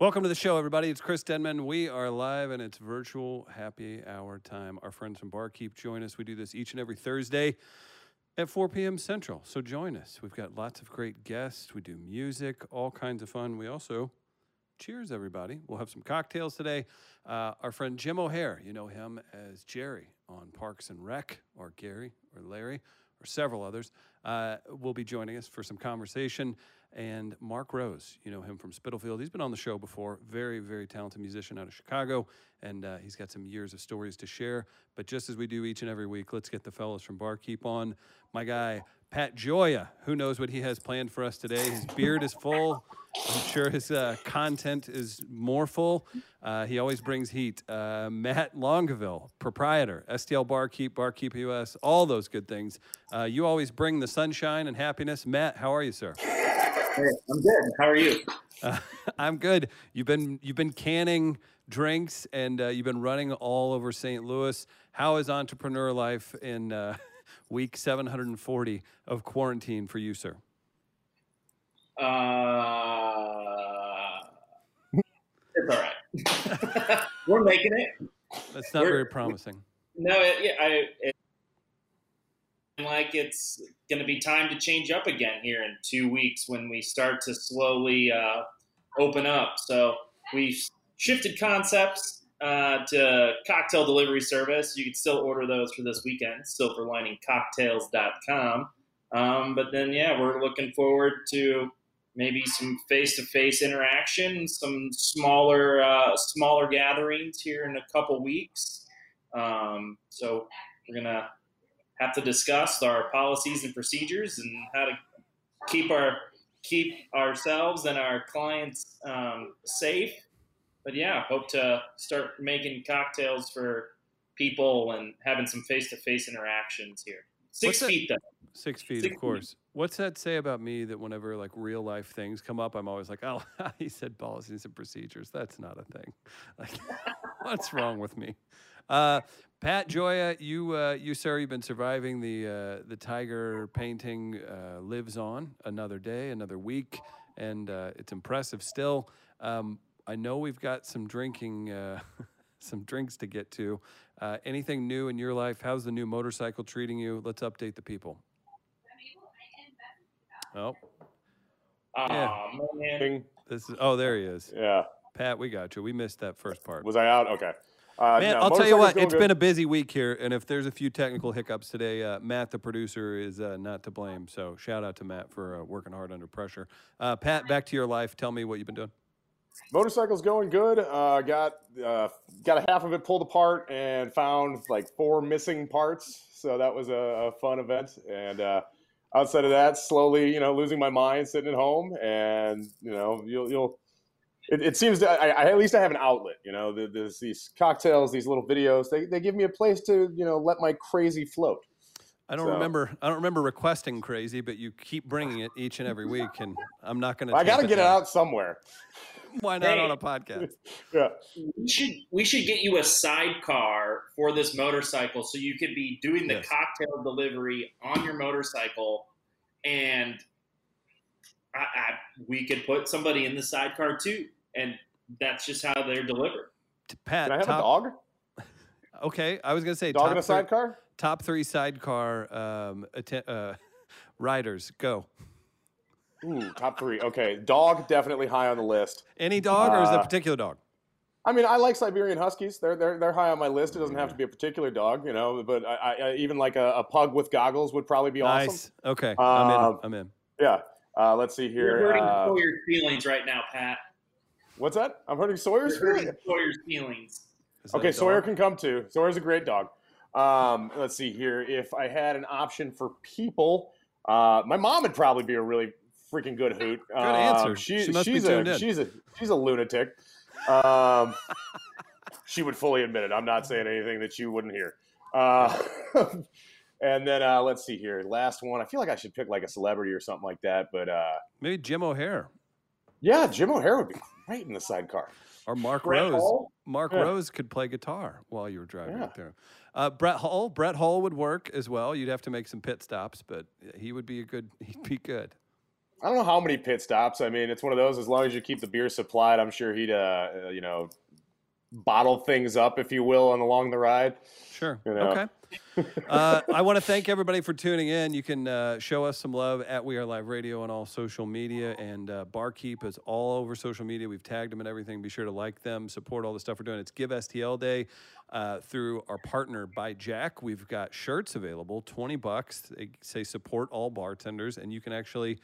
Welcome to the show, everybody. It's Chris Denman. We are live and it's virtual happy hour time. Our friends from Barkeep join us. We do this each and every Thursday at 4 p.m. Central. So join us. We've got lots of great guests. We do music, all kinds of fun. We also cheers, everybody. We'll have some cocktails today. Uh, our friend Jim O'Heir, you know him as Jerry on Parks and Rec, or Gary, or Larry, or several others, uh, will be joining us for some conversation. And Mark Rose, you know him from Spitalfield. He's been on the show before. Very, very talented musician out of Chicago, and uh, he's got some years of stories to share. But just as we do each and every week, let's get the fellas from Barkeep on. My guy, Pat Joya, who knows what he has planned for us today. His beard is full. I'm sure his uh, content is more full. Uh, he always brings heat. Uh, Matt Longaville, proprietor, STL Barkeep, Barkeep US, all those good things. Uh, you always bring the sunshine and happiness. Matt, how are you, sir? Hey, I'm good. How are you? Uh, I'm good. You've been you've been canning drinks and uh, you've been running all over St. Louis. How is entrepreneur life in uh, week 740 of quarantine for you, sir? Uh, it's all right. We're making it. That's not We're- very promising. No, it, yeah, I. It, like it's going to be time to change up again here in two weeks when we start to slowly uh, open up. So we've shifted concepts uh, to cocktail delivery service. You can still order those for this weekend, silverliningcocktails.com. Um, but then, yeah, we're looking forward to maybe some face-to-face interaction, some smaller uh, smaller gatherings here in a couple weeks. Um, so we're gonna have to discuss our policies and procedures and how to keep our keep ourselves and our clients um, safe. But yeah, hope to start making cocktails for people and having some face-to-face interactions here. Six What's that- feet though. Six feet, Six of course. What's that say about me that whenever like real life things come up, I'm always like, oh, he said policies and procedures. That's not a thing. Like, what's wrong with me? Uh, Pat Joya, you, uh, you sir, you've been surviving the uh, the tiger painting uh, lives on another day, another week, and uh, it's impressive still. Um, I know we've got some drinking. Uh, some drinks to get to. Uh, anything new in your life? How's the new motorcycle treating you? Let's update the people. Oh, Yeah. This is. Oh, there he is. Yeah. Pat, we got you. We missed that first part. Was I out? Okay. Uh, Man, no, I'll tell you what. It's going been a busy week here, and if there's a few technical hiccups today, uh, Matt, the producer, is uh, not to blame. So shout out to Matt for uh, working hard under pressure. Uh, Pat, back to your life. Tell me what you've been doing. motorcycle's going good. Uh, got uh, got a half of it pulled apart and found like four missing parts. So that was a, a fun event. And uh, outside of that, slowly, you know, losing my mind, sitting at home, and you know, you'll you'll. It, it seems that I, I at least I have an outlet. You know, there's these cocktails, these little videos. They, they give me a place to you know let my crazy float. I don't So- remember. I don't remember requesting crazy, but you keep bringing it each and every week, and I'm not going to. I got to get it out somewhere. Why not Hey. on a podcast? Yeah. We should we should get you a sidecar for this motorcycle so you could be doing the Yes. cocktail delivery on your motorcycle, and I, I, we could put somebody in the sidecar too, and that's just how they're delivered. Pat, Can I have top, a dog? Okay, I was going to say Dog top in a three- sidecar? top three sidecar um, atten- uh, riders. Go. Ooh, top three. Okay, dog definitely high on the list. Any dog, or is it a Uh, particular dog? I mean, I like Siberian Huskies. They're they're they're high on my list. It doesn't have to be a particular dog, you know. But I, I, I even like a, a pug with goggles would probably be awesome. Nice. Okay, I'm in. Um, I'm in. Yeah. Uh, let's see here. You're here. hurting Uh, Sawyer's feelings right now, Pat. What's that? I'm hurting Sawyer's. You're hurting feelings? Sawyer's feelings. Okay, a Sawyer can come too. Sawyer's a great dog. Um, let's see here. If I had an option for people, uh, my mom would probably be a really freaking good hoot. Good answer. She, She must be she's tuned a in. she's a she's a lunatic. Um, she would fully admit it. I'm not saying anything that you wouldn't hear. Uh, and then uh, let's see here. Last one. I feel like I should pick like a celebrity or something like that. But uh, Maybe Jim O'Heir yeah, Jim O'Heir would be great in the sidecar. or Mark Brett Rose. Mark Yeah. Rose could play guitar while you were driving Yeah. up there. Uh, Brett Hull. Brett Hull would work as well. You'd have to make some pit stops, but he would be a good. He'd be good. I don't know how many pit stops. I mean, it's one of those. As long as you keep the beer supplied, I'm sure he'd, uh, uh you know, bottle things up, if you will, on along the ride. Sure. You know? Okay. uh, I want to thank everybody for tuning in. You can uh, show us some love at We Are Live Radio on all social media, and uh, Barkeep is all over social media. We've tagged them and everything. Be sure to like them, support all the stuff we're doing. It's Give STL Day uh, through our partner by Jack. We've got shirts available, twenty bucks. They say support all bartenders, and you can actually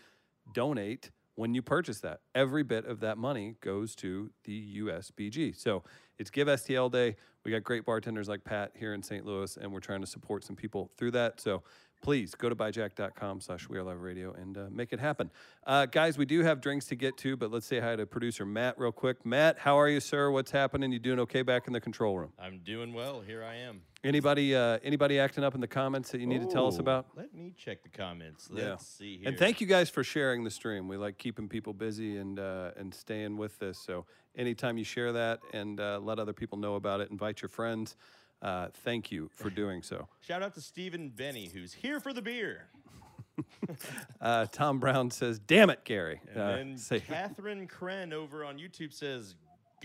donate when you purchase that. Every bit of that money goes to the USBG. So it's Give STL Day. We got great bartenders like Pat here in St. Louis, and we're trying to support some people through that. So please go to buyjack.com slash we are live radio and uh, make it happen. Uh, guys, we do have drinks to get to, but let's say hi to producer Matt real quick. Matt, how are you, sir? What's happening? You doing okay back in the control room? I'm doing well. Here I am. Anybody uh, anybody acting up in the comments that you need to tell us about? Let me check the comments. Let's yeah. see here. And thank you guys for sharing the stream. We like keeping people busy and uh, and staying with this. So anytime you share that and uh, let other people know about it, invite your friends. Uh, thank you for doing so. Shout out to Stephen Benny, who's here for the beer. uh, Tom Brown says, "Damn it, Gary." And uh, then say- Catherine Kren over on YouTube says,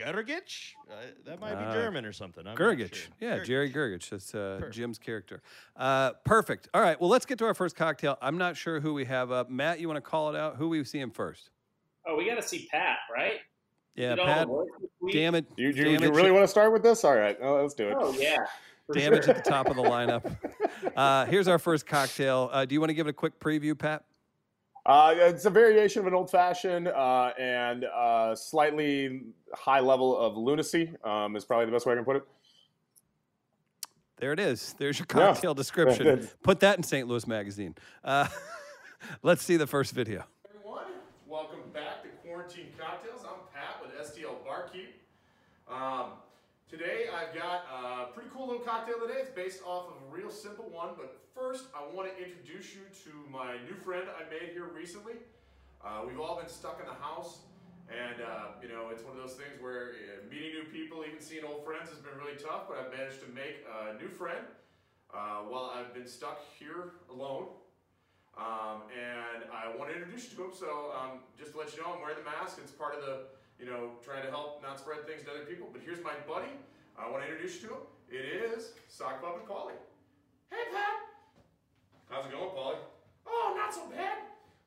Gergich? Uh, that might be uh, German or something. I'm Gergich. Sure. Yeah, Gergich. Jerry Gergich. That's uh, Jim's character. Uh, perfect. All right. Well, let's get to our first cocktail. I'm not sure who we have up. Matt, you want to call it out? Who we see him first? Oh, we got to see Pat, right? Yeah, Pat. Damn it. You, you, you really want to start with this? All right. Oh, let's do it. Oh, yeah. Damage sure. at the top of the lineup. Uh, here's our first cocktail. Uh, do you want to give it a quick preview, Pat? Uh, it's a variation of an old fashioned uh, and uh, slightly high level of lunacy, um, is probably the best way I can put it. There it is. There's your cocktail yeah. description. Put that in St. Louis Magazine. Uh, let's see the first video. Everyone, welcome back to Quarantine Cocktails. I'm Pat with STL Barkeep. Um, Today I've got a pretty cool little cocktail today. It's based off of a real simple one, but first I want to introduce you to my new friend I made here recently. Uh, we've all been stuck in the house, and uh, you know it's one of those things where uh, meeting new people, even seeing old friends, has been really tough. But I've managed to make a new friend uh, while I've been stuck here alone. Um, and I want to introduce you to him. So um, just to let you know, I'm wearing the mask. It's part of the you know, trying to help not spread things to other people. But here's my buddy. I want to introduce you to him. It is Sock Puppet Paulie. Hey, Pat. How's it going, Paulie? Oh, not so bad.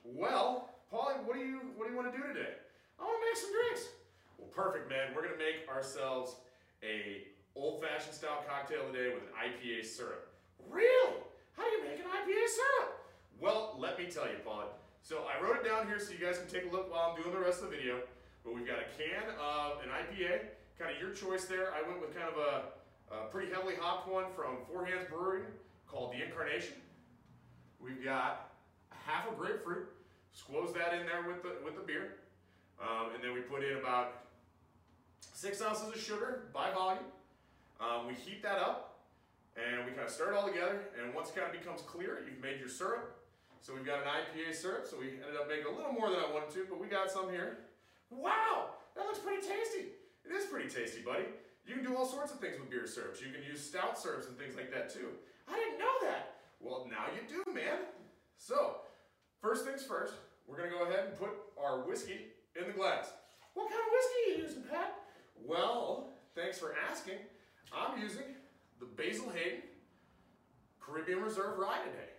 Well, Paulie, what do you what do you want to do today? I want to make some drinks. Well, perfect, man. We're gonna make ourselves a old-fashioned style cocktail today with an IPA syrup. Really? How do you make an IPA syrup? Well, let me tell you, Paulie. So I wrote it down here so you guys can take a look while I'm doing the rest of the video. But we've got a can of an IPA, kind of your choice there. I went with kind of a, a pretty heavily hopped one from Four Hands Brewing called the Incarnation. We've got half a grapefruit, squoze that in there with the, with the beer. Um, and then we put in about six ounces of sugar by volume. Um, we heat that up and we kind of stir it all together. And once it kind of becomes clear, you've made your syrup. So we've got an IPA syrup. So we ended up making a little more than I wanted to, but we got some here. Wow, that looks pretty tasty. It is pretty tasty, buddy. You can do all sorts of things with beer syrups. You can use stout syrups and things like that too. I didn't know that. Well, now you do, man. So, first things first, we're gonna go ahead and put our whiskey in the glass. What kind of whiskey are you using, Pat? Well, thanks for asking. I'm using the Basil Hayden Caribbean Reserve Rye today.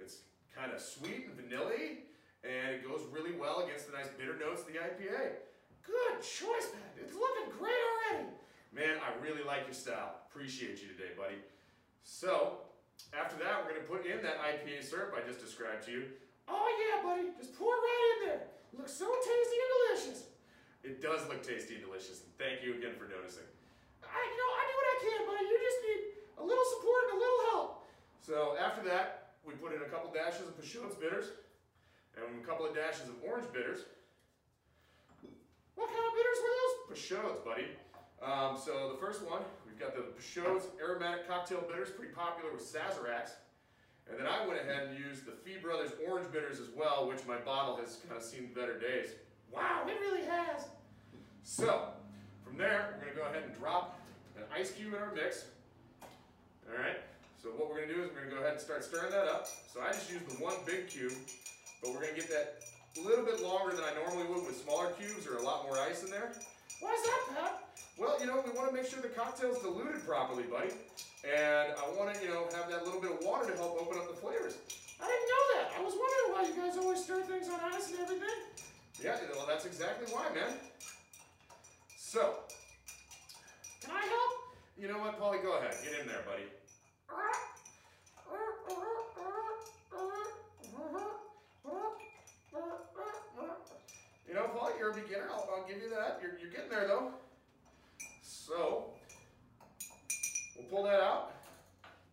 It's kind of sweet and vanilla and it goes really well against the nice bitter notes of the IPA. Good choice, man. It's looking great already. Man, I really like your style. Appreciate you today, buddy. So, after that, we're going to put in that IPA syrup I just described to you. Oh, yeah, buddy. Just pour it right in there. It looks so tasty and delicious. It does look tasty and delicious. And thank you again for noticing. I, you know, I do what I can, buddy. You just need a little support and a little help. So, after that, we put in a couple dashes of Peychaud's bitters and a couple of dashes of orange bitters. What kind of bitters were those? Peychaud's, buddy. Um, so the first one, we've got the Peychaud's aromatic cocktail bitters, pretty popular with Sazeracs. And then I went ahead and used the Fee Brothers orange bitters as well, which my bottle has kind of seen better days. Wow, it really has. So, from there, we're gonna go ahead and drop an ice cube in our mix. All right, so what we're gonna do is we're gonna go ahead and start stirring that up. So I just used the one big cube but we're going to get that a little bit longer than I normally would with smaller cubes or a lot more ice in there. Why is that, Pat? Well, you know, we want to make sure the cocktail's diluted properly, buddy. And I want to, you know, have that little bit of water to help open up the flavors. I didn't know that. I was wondering why you guys always stir things on ice and everything. Yeah, well, that's exactly why, man. So, Can I help? you know what, Paulie? Go ahead. Get in there, buddy. You know, Paulie, you're a beginner. I'll, I'll give you that. You're, you're getting there, though. So, we'll pull that out.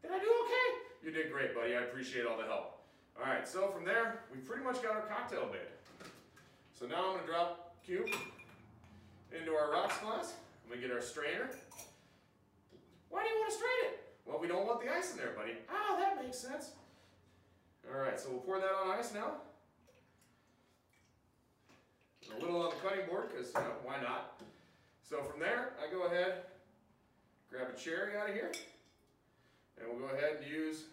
Did I do okay? You did great, buddy. I appreciate all the help. All right, so from there, we pretty much got our cocktail made. So now I'm gonna drop cube into our rocks glass. I'm gonna get our strainer. Why do you want to strain it? Well, we don't want the ice in there, buddy. Oh, that makes sense. All right, so we'll pour that on ice now. A little on the cutting board, because, you uh, know, why not? So from there, I go ahead, grab a cherry out of here, and we'll go ahead and use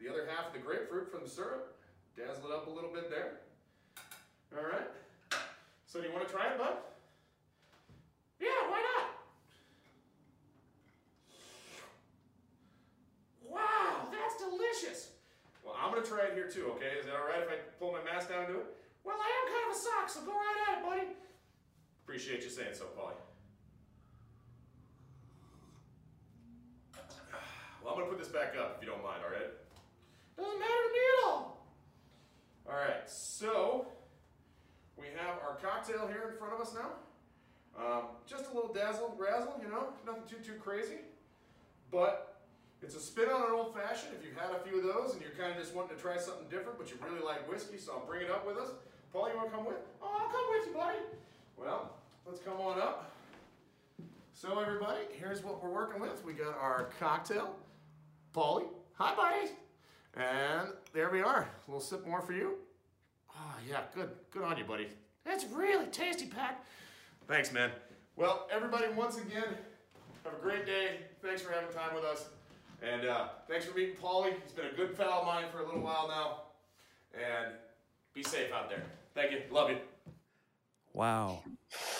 the other half of the grapefruit from the syrup. Dazzle it up a little bit there. All right. So do you want to try it, bud? Yeah, why not? Wow, that's delicious. Well, I'm going to try it here too, okay? Is that all right if I pull my mask down and do it? Well, I am kind of a sock, so go right at it, buddy. Appreciate you saying so, Paulie. Well, I'm gonna put this back up if you don't mind, all right? Doesn't matter to me at all. All right, so we have our cocktail here in front of us now. Um, just a little dazzle, razzle, you know, nothing too too crazy, but it's a spin on an old fashioned. If you've had a few of those and you're kind of just wanting to try something different, but you really like whiskey, so I'll bring it up with us. Paul, you want to come with? Oh, I'll come with you, buddy. Well, let's come on up. So everybody, here's what we're working with. We got our cocktail. Paulie, Hi, buddy. and there we are. A little sip more for you. Oh yeah, good, good on you, buddy. That's really tasty, Pat. Thanks, man. Well, everybody, once again, have a great day. Thanks for having time with us, and uh, thanks for meeting Paulie. He's been a good pal of mine for a little while now, and be safe out there. Thank you. Love you. Wow.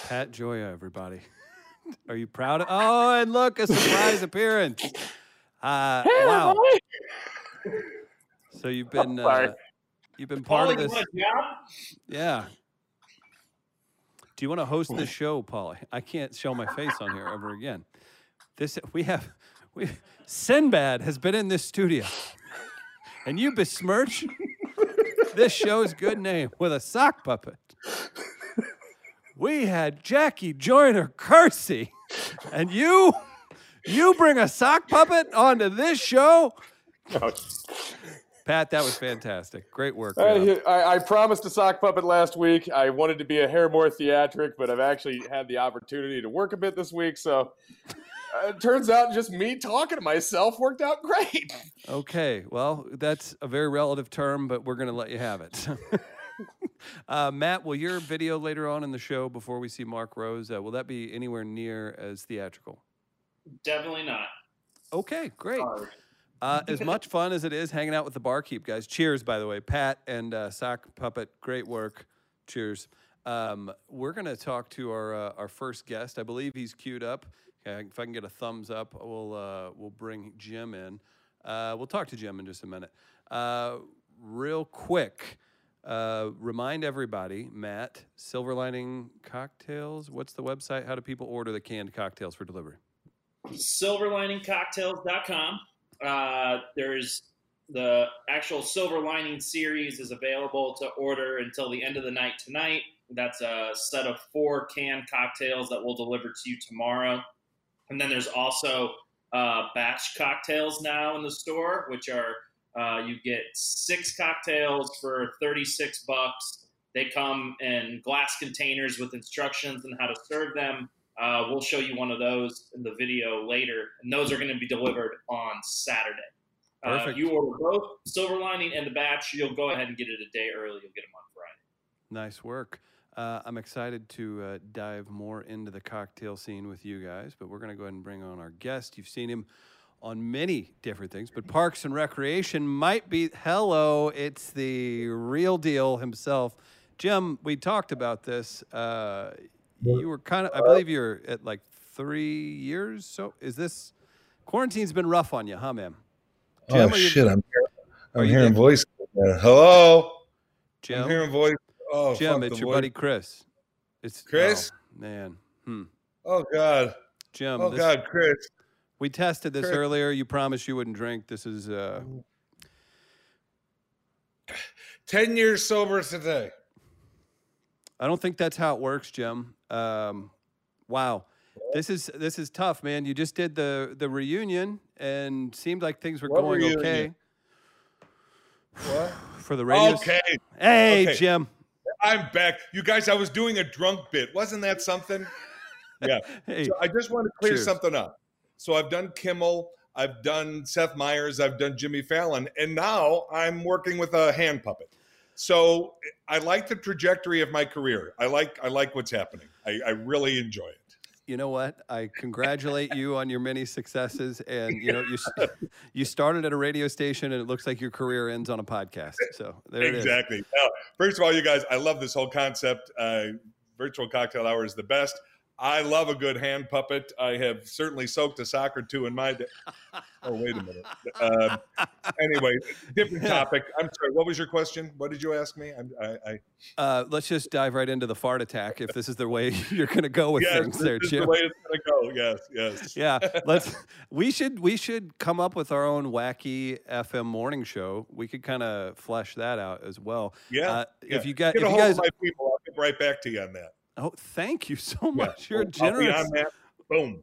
Pat Joya, everybody. Are you proud of Oh, and look, a surprise appearance. Uh, wow. So you've been uh, you've been part Paulie, of this. want a job? Yeah. Do you want to host this show, Paulie? I can't show my face on here ever again. This we have we Sinbad has been in this studio. And you besmirch this show's good name with a sock puppet. We had Jackie Joyner Kersee, and you you bring a sock puppet onto this show? Pat, that was fantastic. Great work. I, I, I promised a sock puppet last week. I wanted to be a hair more theatric, but I've actually had the opportunity to work a bit this week. So uh, it turns out just me talking to myself worked out great. Okay, well, that's a very relative term, but we're going to let you have it. uh, Matt, will your video later on in the show, before we see Mark Rose, uh, will that be anywhere near as theatrical? Definitely not. Okay, great. Uh, as much fun as it is hanging out with the barkeep guys. Cheers, by the way, Pat and uh, Sock Puppet. Great work. Cheers. Um, we're going to talk to our uh, our first guest. I believe he's queued up. Okay, if I can get a thumbs up, we'll uh, we'll bring Jim in. Uh, we'll talk to Jim in just a minute. Uh, real quick, uh, remind everybody, Matt, Silver Lining Cocktails. What's the website? How do people order the canned cocktails for delivery? silverliningcocktails.com. Uh, there's the actual Silver Lining series is available to order until the end of the night tonight. That's a set of four canned cocktails that we'll deliver to you tomorrow. And then there's also uh, batch cocktails now in the store, which are uh, you get six cocktails for 36 bucks. They come in glass containers with instructions on how to serve them. Uh, we'll show you one of those in the video later, and those are going to be delivered on Saturday. Uh, Perfect. you order both Silver Lining and the batch, you'll go ahead and get it a day early. You'll get them on Friday. Nice work. Uh, I'm excited to uh, dive more into the cocktail scene with you guys, but we're going to go ahead and bring on our guest. You've seen him on many different things, but Parks and Recreation might be. Hello, it's the real deal himself, Jim, we talked about this. Uh, you were kind of, I believe you're at like three years. So is this quarantine's been rough on you, huh, man? Oh Jim, are you- shit! I'm I'm hearing voices. voice. Uh, Hello. I'm Jim, hearing voice. Oh, Jim, it's your buddy Chris. It's Chris? oh, man. Hmm. Oh God. Jim, Oh this- God, Chris. we tested this Chris. earlier. You promised you wouldn't drink. This is uh, Ten years sober today. I don't think that's how it works, Jim. Um, wow, this is this is tough, man. You just did the the reunion and seemed like things were What going reunion? okay What? for the radio. Okay, Hey, Okay. Jim. I'm back. You guys, I was doing a drunk bit. Wasn't that something? Yeah. Hey, So I just want to clear Cheers. something up. So I've done Kimmel, I've done Seth Meyers, I've done Jimmy Fallon, and now I'm working with a hand puppet. So I like the trajectory of my career. I like I like what's happening. I, I really enjoy it. You know what? I congratulate you on your many successes, and you know you you started at a radio station, and it looks like your career ends on a podcast. So there it is. exactly. Now, first of all, you guys, I love this whole concept. Uh, virtual cocktail hour is the best. I love a good hand puppet. I have certainly soaked a sock or two in my day. Oh, wait a minute. Um, anyway, different topic. I'm sorry. What was your question? What did you ask me? I'm, I, I Uh, let's just dive right into the fart attack. If this is the way you're going to go with yes, things, this there, is Jim. the way it's gonna go. Yes, yes. yeah let's we should we should come up with our own wacky fm morning show we could kind of flesh that out as well Yeah, uh, yeah. if you got Get if a you hold guys of my people. I'll get right back to you on that. Oh thank you so Yeah. much. You're a I'll be generous. Boom.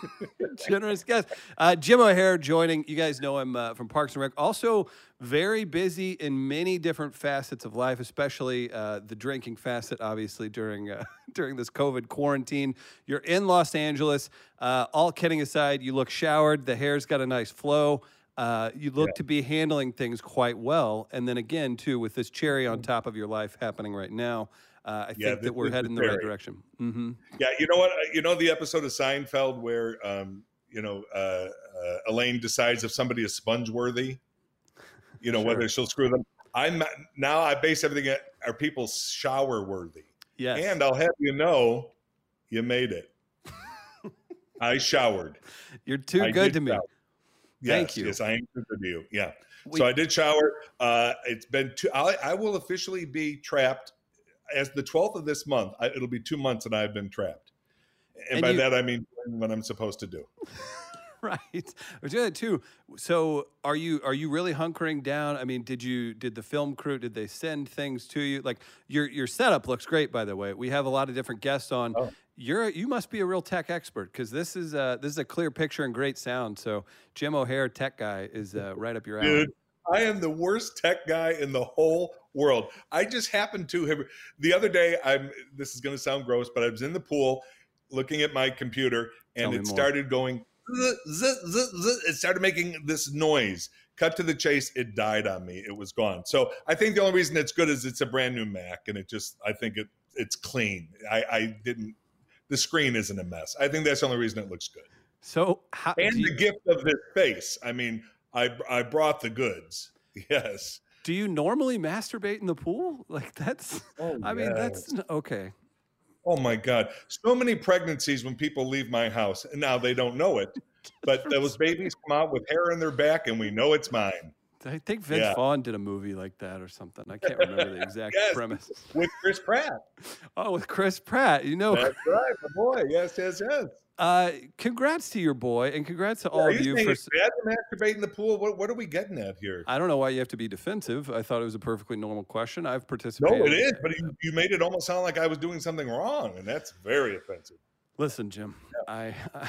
generous guest. Uh, jim o'heir joining. You guys know him uh, from parks and rec. Also very busy in many different facets of life especially uh, the drinking facet obviously during uh, during this covid quarantine. You're in los angeles. Uh, all kidding aside you look showered. The hair's got a nice flow. Uh, you look to be handling things quite well. And then again too with this cherry on top of your life happening right now uh, i Yeah, think that we're heading in the right direction hmm Yeah, you know what? You know the episode of Seinfeld where um, you know uh, uh, Elaine decides if somebody is sponge worthy. You know Sure. whether she'll screw them. I'm now I base everything at are people shower worthy, yes and I'll have you know, you made it. I showered. you're too I good to me shower. Thank Yes, you. Yes, I am good to you. Yeah. We- so I did shower. Uh, it's been two. I, I will officially be trapped as the 12th of this month. I, it'll be two months and I've been trapped, and, And by you- that I mean what I'm supposed to do. right. We're doing that too so are you are you really hunkering down? I mean did you did the film crew did they send things to you? Like your your setup looks great by the way. We have a lot of different guests on. Oh. you're you must be a real tech expert because this is uh this is a clear picture and great sound. So jim o'heir tech guy is uh, right up your alley. Dude, I am the worst tech guy in the whole world. I just happened to have the other day. I'm. This is going to sound gross, but I was in the pool looking at my computer, and it more. started going. zzz, zzz, zzz. It started making this noise. Cut to the chase. It died on me. It was gone. So I think the only reason it's good is it's a brand new Mac, and it just. I think it it's clean. I, I didn't. The screen isn't a mess. I think that's the only reason it looks good. so how And the you, gift of this face. I mean, I I brought the goods. Yes. Do you normally masturbate in the pool like that's Oh, i mean that's okay Oh my God. So many pregnancies when people leave my house. And now they don't know it. But those babies come out with hair in their back and we know it's mine. I think Vince Yeah. Vaughn did a movie like that or something. I can't remember the exact Yes. premise. With Chris Pratt. Oh, with Chris Pratt. You know, That's right, my boy. Yes, yes, yes. Uh, congrats to your boy and congrats to all of you for. masturbate in the pool? What, what are we getting at here? I don't know why you have to be defensive. I thought it was a perfectly normal question. I've participated. No, it is, but you, you made it almost sound like I was doing something wrong, and that's very offensive. Listen, Jim, I, I,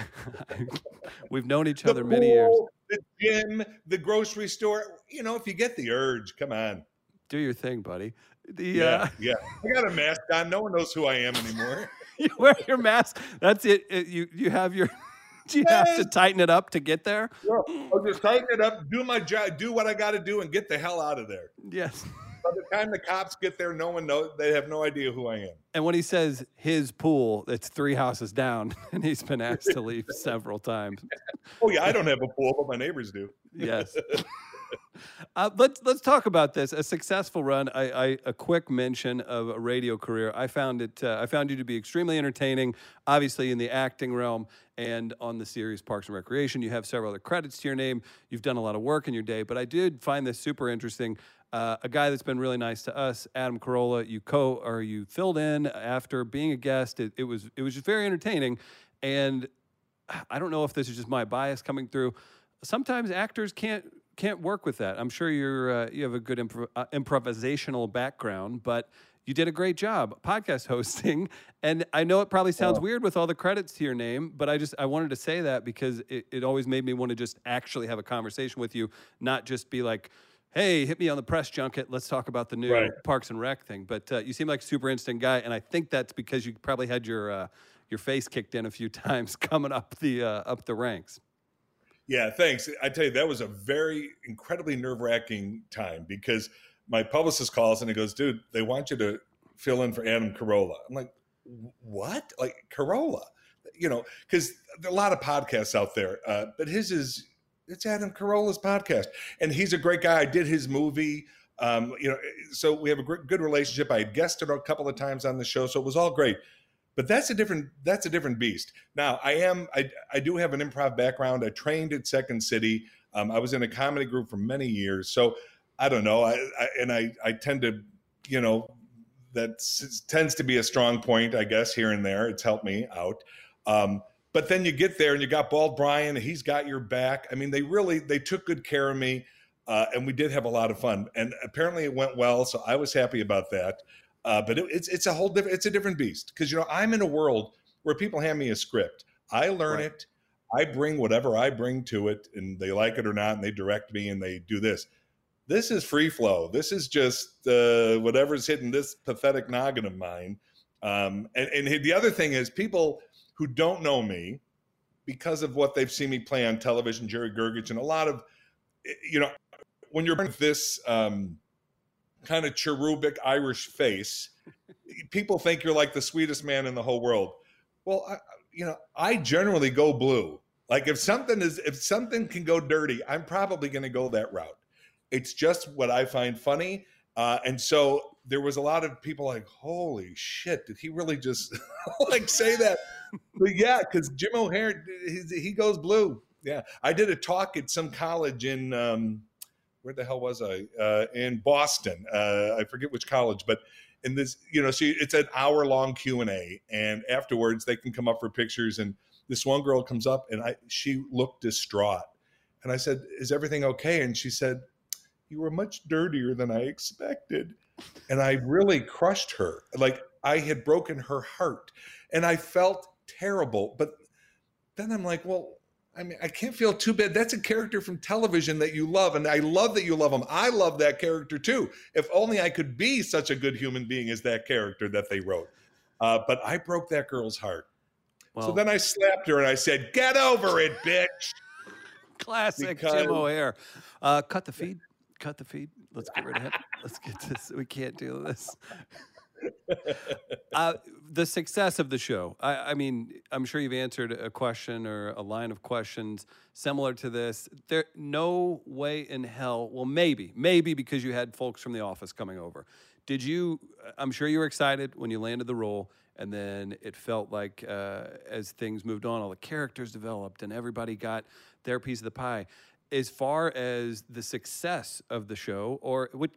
we've known each The other many years. pool, The gym, the grocery store. You know, if you get the urge, come on. Do your thing, buddy. The Yeah, uh, yeah. I got a mask on. No one knows who I am anymore. you wear your mask. That's it. It- you you have your. Do You have to tighten it up to get there. Well, I'll just tighten it up, do my job, do what I got to do, and get the hell out of there. Yes. By the time the cops get there, no one knows. They have no idea who I am. And when he says his pool, it's three houses down, and he's been asked to leave several times. Oh yeah, I don't have a pool, but my neighbors do. Yes. Uh, let's let's talk about this. A successful run. I, I a quick mention of a radio career. I found it. Uh, I found you to be extremely entertaining. Obviously, in the acting realm and on the series Parks and Recreation, you have several other credits to your name. You've done a lot of work in your day, but I did find this super interesting. Uh, a guy that's been really nice to us, Adam Carolla. You co or you filled in after being a guest. It, it was it was just very entertaining, and I don't know if this is just my bias coming through. Sometimes actors can't can't work with that. I'm sure you're uh, you have a good improv- uh, improvisational background, but you did a great job podcast hosting. And I know it probably sounds weird with all the credits to your name, but I just I wanted to say that because it, it always made me want to just actually have a conversation with you, not just be like, "Hey, hit me on the press junket. Let's talk about the new Right. Parks and Rec thing." But uh, you seem like a super instant guy, and I think that's because you probably had your uh, your face kicked in a few times coming up the uh, up the ranks. Yeah, thanks. I tell you, that was a very incredibly nerve wracking time because my publicist calls and he goes, dude, they want you to fill in for Adam Carolla. I'm like, what? Like Carolla? You know, because there are a lot of podcasts out there, uh, but his is, it's Adam Carolla's podcast. And he's a great guy. I did his movie. Um, you know, so we have a good relationship. I had guested a couple of times on the show, so it was all great. But that's a different that's a different beast. Now I am I I do have an improv background. I trained at Second City. Um, I was in a comedy group for many years. So I don't know. I, I and I I tend to you know that tends to be a strong point I guess here and there. It's helped me out. Um, but then you get there and you got Bald Bryan. He's got your back. I mean, they really they took good care of me. Uh, and we did have a lot of fun, and apparently it went well. So I was happy about that. Uh, but it, it's it's a whole different it's a different beast because you know I'm in a world where people hand me a script, I learn Right. it, I bring whatever I bring to it, and they like it or not, and they direct me and they do this. This is free flow. This is just uh, whatever's hitting this pathetic noggin of mine. Um, and, and the other thing is people who don't know me because of what they've seen me play on television, Jerry Gergich, and a lot of you know when you're this um, kind of cherubic Irish face, people think you're like the sweetest man in the whole world. Well, I, you know, I generally go blue. Like if something is if something can go dirty, I'm probably going to go that route. It's just what I find funny, uh, and so there was a lot of people like, "Holy shit! Did he really just like say that?" but yeah, because Jim O'Heir, he, he goes blue. Yeah, I did a talk at some college in um, where the hell was I? Uh, in Boston. Uh, I forget which college, but in this, you know, so it's an hour long Q and A, and afterwards they can come up for pictures. And this one girl comes up, and I she looked distraught, and I said, "Is everything okay?" And she said, "You were much dirtier than I expected," and I really crushed her. Like I had broken her heart, and I felt terrible. But then I'm like, well. I mean, I can't feel too bad. That's a character from television that you love, and I love that you love him. I love that character too. If only I could be such a good human being as that character that they wrote. Uh, but I broke that girl's heart. Well, so then I slapped her and I said, "Get over it, bitch." classic because- Jim O'Hare. Uh, cut the feed. Cut the feed. Let's get rid of him. Let's get this. We can't do this. Uh, the success of the show. I, I mean, I'm sure you've answered a question or a line of questions similar to this. There, no way in hell. Well, maybe, maybe because you had folks from the office coming over. Did you? I'm sure you were excited when you landed the role, and then it felt like uh, as things moved on, all the characters developed, and everybody got their piece of the pie. As far as the success of the show, or what,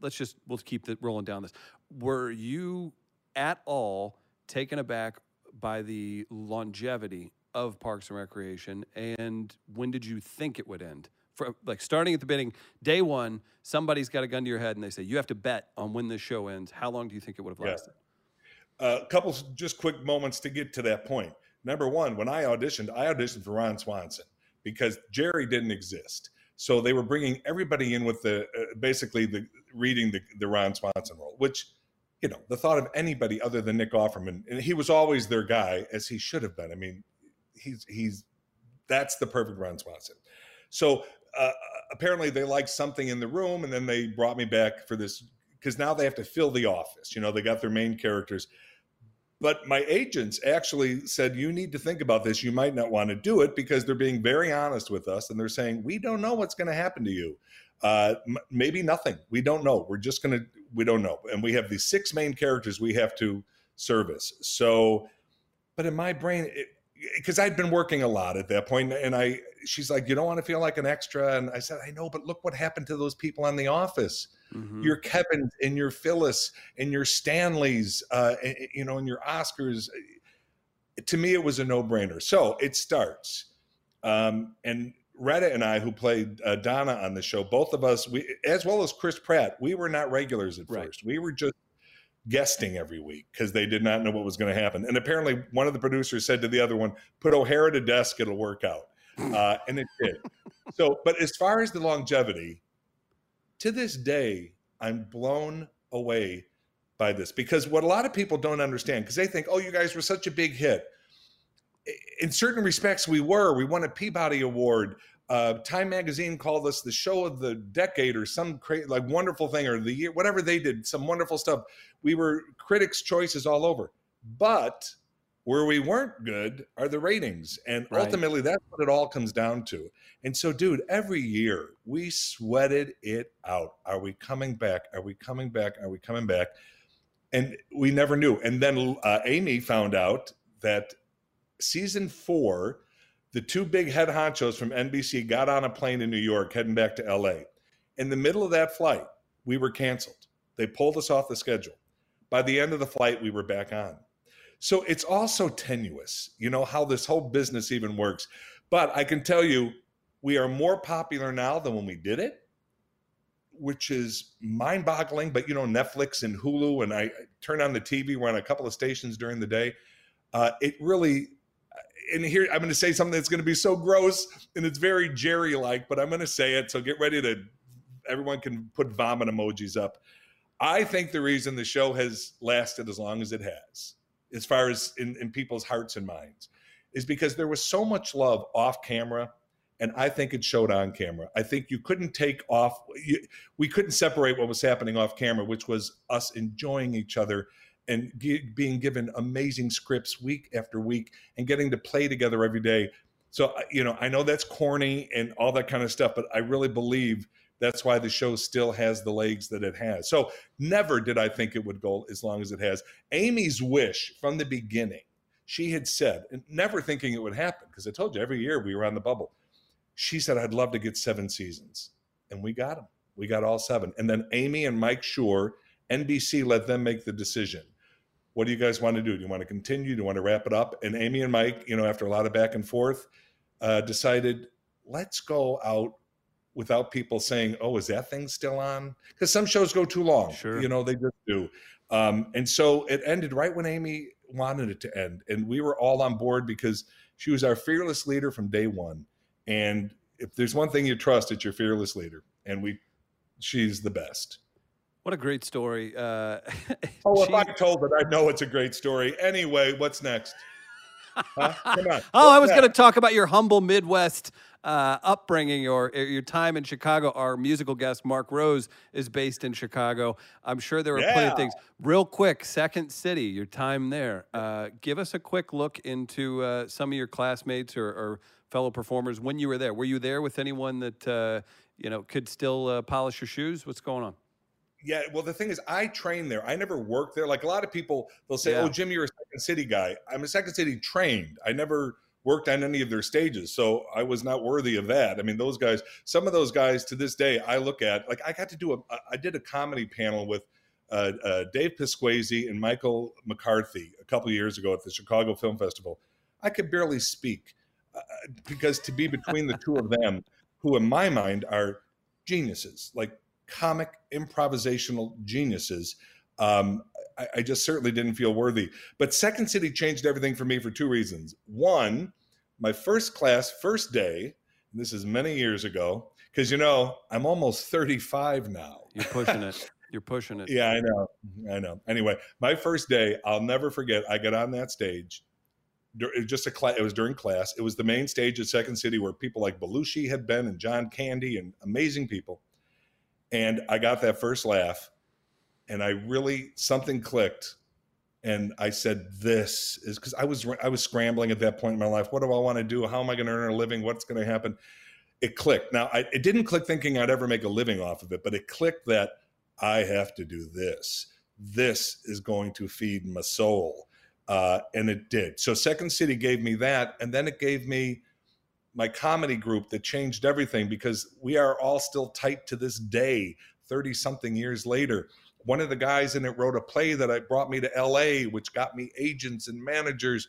let's just we'll keep rolling down this. Were you at all taken aback by the longevity of Parks and Recreation, and when did you think it would end? For, like starting at the beginning, day one, somebody's got a gun to your head, and they say you have to bet on when this show ends. How long do you think it would have lasted? A couple just quick moments to get to that point. Number one, when I auditioned, I auditioned for Ron Swanson because Jerry didn't exist. So they were bringing everybody in with the uh, basically the reading the, the Ron Swanson role, which you know the thought of anybody other than Nick Offerman, and he was always their guy as he should have been. I mean, he's he's that's the perfect Ron Swanson. So uh, apparently they liked something in the room, and then they brought me back for this because now they have to fill the office. You know, they got their main characters. But my agents actually said, You need to think about this. You might not want to do it because they're being very honest with us and they're saying, We don't know what's going to happen to you. Uh, m- maybe nothing. We don't know. We're just gonna. We don't know. And we have these six main characters we have to service. So, but in my brain, because I'd been working a lot at that point, and I, she's like, you don't want to feel like an extra, and I said, I know, but look what happened to those people on The Office. Mhm. Your Kevin and your Phyllis and your Stanleys, uh, and, you know, and your Oscars. To me, it was a no-brainer. So it starts, um, and Retta and I, who played uh, Donna on the show, both of us, we as well as Chris Pratt, we were not regulars at Right. first. We were just guesting every week because they did not know what was going to happen. And apparently, one of the producers said to the other one, "Put O'Hara to desk; it'll work out," uh, and it did. So, but as far as the longevity, to this day, I'm blown away by this because what a lot of people don't understand because they think, "Oh, you guys were such a big hit." In certain respects, we were. We won a Peabody Award. Uh, Time Magazine called us the show of the decade, or some cra- like wonderful thing, or the year, whatever they did, some wonderful stuff. We were critics' choices all over. But where we weren't good are the ratings, and Right. ultimately, that's what it all comes down to. And so, dude, every year we sweated it out. Are we coming back? Are we coming back? Are we coming back? And we never knew. And then uh, Amy found out that season four, the two big head honchos from NBC got on a plane in New York heading back to LA. In the middle of that flight, we were canceled. They pulled us off the schedule. By the end of the flight, we were back on. So it's also tenuous, you know, how this whole business even works. But I can tell you, we are more popular now than when we did it, which is mind boggling. But, you know, Netflix and Hulu, and I turn on the TV, we're on a couple of stations during the day. Uh, it really, and here I'm going to say something that's going to be so gross and it's very Jerry like, but I'm going to say it. So get ready to, everyone can put vomit emojis up. I think the reason the show has lasted as long as it has, as far as in, in people's hearts and minds, is because there was so much love off camera. And I think it showed on camera. I think you couldn't take off, you, we couldn't separate what was happening off camera, which was us enjoying each other and ge- being given amazing scripts week after week and getting to play together every day. So, you know, I know that's corny and all that kind of stuff, but I really believe that's why the show still has the legs that it has. So, never did I think it would go as long as it has. Amy's wish from the beginning, she had said, never thinking it would happen, because I told you every year we were on the bubble. She said, I'd love to get seven seasons. And we got them. We got all seven. And then Amy and Mike Schur, NBC let them make the decision what do you guys want to do? Do you want to continue? Do you want to wrap it up? And Amy and Mike, you know, after a lot of back and forth, uh, decided let's go out without people saying, "Oh, is that thing still on?" Because some shows go too long. Sure. you know they just do. Um, and so it ended right when Amy wanted it to end, and we were all on board because she was our fearless leader from day one. And if there's one thing you trust, it's your fearless leader, and we, she's the best. What a great story. Uh, Oh, if I told it, I know it's a great story. Anyway, what's next? Huh? Come on. Oh, I was going to talk about your humble Midwest uh, upbringing or your time in Chicago. Our musical guest, Mark Rose, is based in Chicago. I'm sure there are plenty of things. Real quick, Second City, your time there. Uh, give us a quick look into uh, some of your classmates or, or fellow performers when you were there. Were you there with anyone that uh, you know could still uh, polish your shoes? What's going on? Yeah, well, the thing is, I trained there. I never worked there. Like a lot of people, they'll say, Yeah. "Oh, Jim, you're a Second City guy." I'm a Second City trained. I never worked on any of their stages, so I was not worthy of that. I mean, those guys. Some of those guys to this day, I look at. Like I got to do a. I did a comedy panel with uh, uh, Dave Pasquesi and Michael McCarthy a couple years ago at the Chicago Film Festival. I could barely speak uh, because to be between the two of them, who in my mind are geniuses, like comic improvisational geniuses. Um, I, I just certainly didn't feel worthy. But Second City changed everything for me for two reasons. One, my first class, first day, and this is many years ago, because you know, I'm almost 35 now. You're pushing it. You're pushing it. Yeah, I know. I know. Anyway, my first day, I'll never forget. I got on that stage. It was just a class. It was during class. It was the main stage at Second City where people like Belushi had been and John Candy and amazing people. And I got that first laugh, and I really something clicked, and I said, "This is because I was I was scrambling at that point in my life. What do I want to do? How am I going to earn a living? What's going to happen?" it clicked. Now, I, it didn't click thinking I'd ever make a living off of it, but it clicked that I have to do this. This is going to feed my soul. Uh, and it did. So, Second City gave me that. And then it gave me my comedy group that changed everything because we are all still tight to this day, 30 something years later. One of the guys in it wrote a play that I brought me to LA, which got me agents and managers.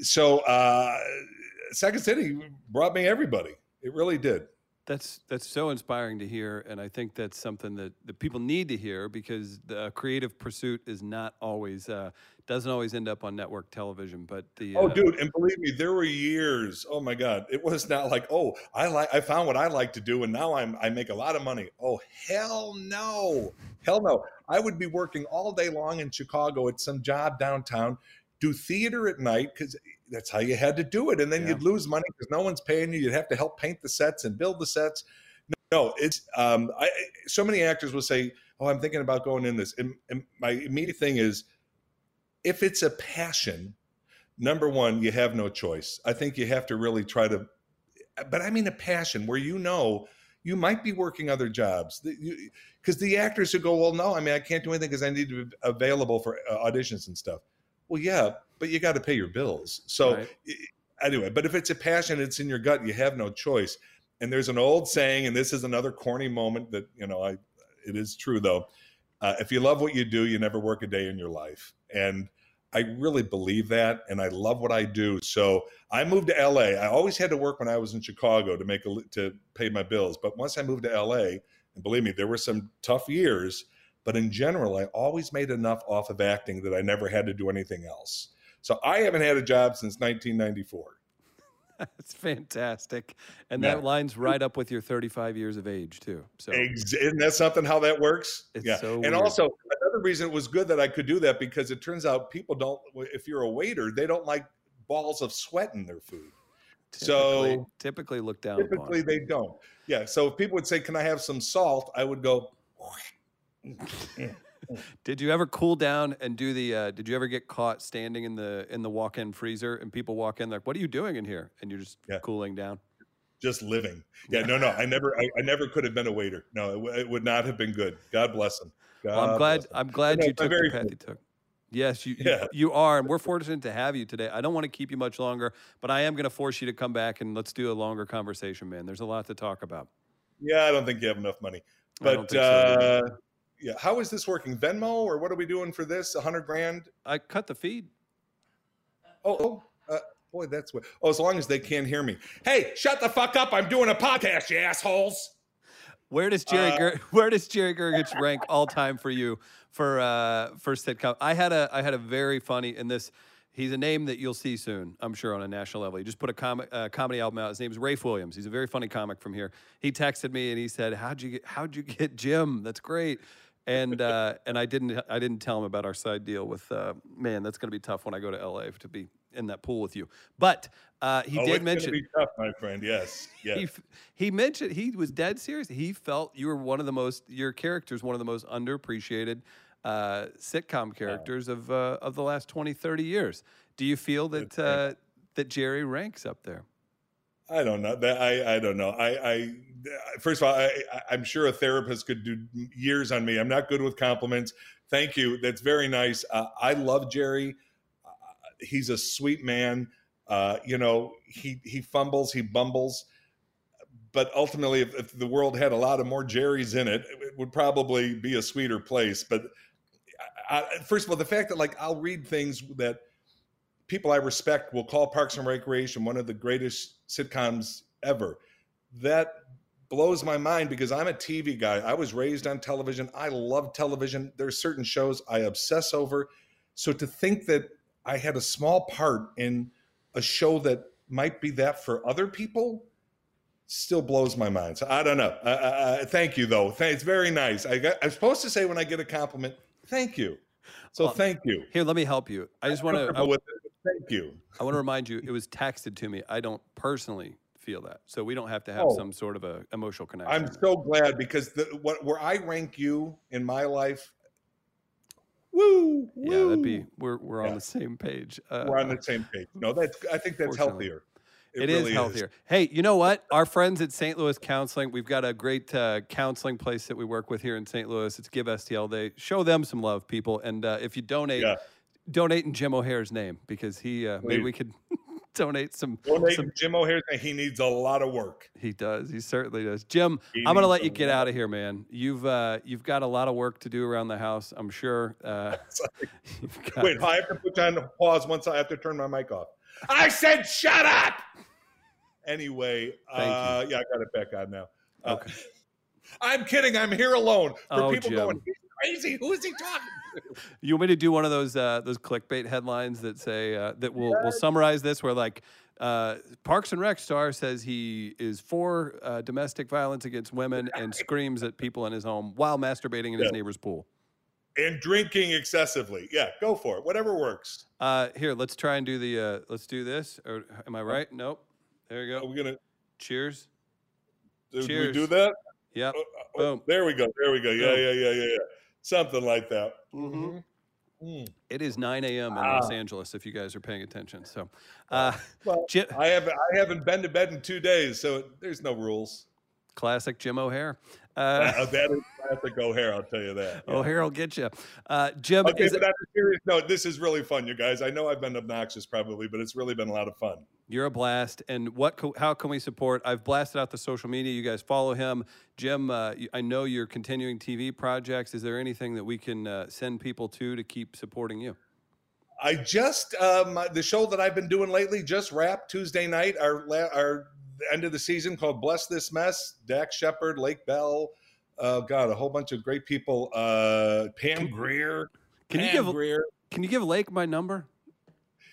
So, uh, Second City brought me everybody. It really did. That's that's so inspiring to hear, and I think that's something that, that people need to hear because the creative pursuit is not always uh, doesn't always end up on network television. But the oh, uh, dude, and believe me, there were years. Oh my God, it was not like oh, I like I found what I like to do, and now I'm I make a lot of money. Oh hell no, hell no. I would be working all day long in Chicago at some job downtown, do theater at night because that's how you had to do it. And then Yeah. you'd lose money because no one's paying you. You'd have to help paint the sets and build the sets. No, it's um, I, so many actors will say, "Oh, I'm thinking about going in this." And, and my immediate thing is, if it's a passion, number one, you have no choice. I think you have to really try to. But I mean a passion where you know you might be working other jobs because the actors who go, "Well, no, I mean I can't do anything because I need to be available for uh, auditions and stuff." Well, yeah, but you got to pay your bills. So Right. anyway, but if it's a passion, it's in your gut. You have no choice. And there's an old saying, and this is another corny moment that you know, I it is true though. Uh, if you love what you do, you never work a day in your life. And I really believe that, and I love what I do. So I moved to LA. I always had to work when I was in Chicago to make a, to pay my bills. But once I moved to LA, and believe me, there were some tough years. But in general, I always made enough off of acting that I never had to do anything else. So I haven't had a job since 1994. That's fantastic, and Yeah. that lines right up with your 35 years of age too. So Isn't that something how that works? It's yeah. so and weird. also another reason it was good that I could do that because it turns out people don't. If you're a waiter, they don't like balls of sweat in their food. typically, So- typically look down Typically, they don't. Yeah. So if people would say, "Can I have some salt?" I would go. Mm, mm. Did you ever cool down and do the? Uh, did you ever get caught standing in the in the walk-in freezer and people walk in like, "What are you doing in here?" And you're just Yeah. cooling down. just living. Yeah, no, no, I never, I, I never could have been a waiter. No, it, w- it would not have been good. God bless him. God Well, I'm glad. I'm glad No, you I'm took the path you took. Yes, you, you- Yeah. you are, and we're fortunate to have you today. I don't want to keep you much longer, but I am going to force you to come back and let's do a longer conversation, man. There's a lot to talk about. Yeah, I don't think you have enough money. But so uh, yeah, how is this working? Venmo or what are we doing for this? A hundred grand? I cut the feed. Oh, oh, uh, boy, that's what. Oh, as long as they can't hear me. Hey, shut the fuck up! I'm doing a podcast, you assholes. Where does Jerry Uh, Ger- Where does Jerry Gergich rank all time for you for uh, for sitcom? I had a I had a very funny in this. He's a name that you'll see soon, I'm sure, on a national level. He just put a comic, uh, comedy album out. His name is Rafe Williams. He's a very funny comic from here. He texted me and he said, "How'd you get How'd you get Jim? That's great." And uh, and I didn't I didn't tell him about our side deal with uh, man. That's going to be tough when I go to LA to be in that pool with you. But uh, he oh, did mention be tough, my friend. Yes, yes. he he mentioned he was dead serious. He felt you were one of the most your characters one of the most underappreciated uh, sitcom characters of uh, of the last 20, 30 years. Do you feel that uh, that Jerry ranks up there? I don't know. That I I don't know. I I first of all, I, I'm sure a therapist could do years on me. I'm not good with compliments. Thank you. That's very nice. Uh, I love Jerry. Uh, he's a sweet man. Uh, you know, he he fumbles, he bumbles, but ultimately, if, if the world had a lot of more Jerrys in it, it would probably be a sweeter place. But I, first of all, the fact that like I'll read things that people I respect will call Parks and Recreation one of the greatest sitcoms ever. That blows my mind because I'm a TV guy. I was raised on television. I love television. There's certain shows I obsess over. So to think that I had a small part in a show that might be that for other people still blows my mind. So I don't know. Uh, uh, thank you though. It's very nice. I got, I'm supposed to say when I get a compliment, thank you. So Well, thank you. Here, let me help you. I just want to Comfortable with it, but Thank you. I want to remind you it was texted to me. I don't personally feel that, so we don't have to have Oh. some sort of a emotional connection. I'm so glad because the what where I rank you in my life. Woo! yeah, that'd be we're we're on the same page. Uh, We're on the same page. No, that's I think that's healthier. It is really healthier. Hey, you know what? Our friends at St. Louis Counseling, we've got a great uh, counseling place that we work with here in St. Louis. It's Give STL Day. Show them some love, people. And uh, if you donate, Yeah. Donate in Jim O'Heir's name because he uh, maybe we could donate some. Donate some Jim O'Heir. He needs a lot of work. he does. He certainly does. Jim, He I'm going to let you get lot. out of here, man. You've uh, you've got a lot of work to do around the house. I'm sure. Uh, got- Wait, I have to put on pause once I have to turn my mic off. I said, shut up. Anyway, uh, yeah, I got it back on now. Uh, Okay. I'm kidding. I'm here alone. For Oh, people Jim. going, crazy. Who is he talking to? You want me to do one of those uh, those clickbait headlines that say uh, that will will summarize this? Where like uh, Parks and Rec star says he is for uh, domestic violence against women and screams at people in his home while masturbating in his neighbor's pool. And drinking excessively. Yeah, go for it. Whatever works. Uh, here, let's try and do the. Uh, let's do this. Or am I right? Nope. There you Are go. we gonna Cheers. do, do we do that? Yep. Oh, oh, Boom. There we go. There we go. Yeah, yeah, yeah, yeah, yeah. Something like that. Mm-hmm. Mm. It is 9 a.m. in Ah. Los Angeles. If you guys are paying attention, so uh, Well, Jim, I haven't I haven't been to bed in two days, so there's no rules. Classic Jim O'Heir. Uh, that is classic O'Heir, I'll tell you that. Yeah. O'Heir will get you. Uh, Jim, Okay, is but on a serious note, this is really fun, you guys. I know I've been obnoxious probably, but it's really been a lot of fun. You're a blast. And what? Co- how can we support? I've blasted out the social media. You guys follow him, Jim. Uh, I know you're continuing TV projects. Is there anything that we can uh, send people to to keep supporting you? I just um, the show that I've been doing lately just wrapped Tuesday night. Our la- our end of the season called "Bless This Mess." Dax Shepard, Lake Bell, uh, God, a whole bunch of great people. Uh, Pam Grier. Can you Pam give Grier? Can you give Lake my number?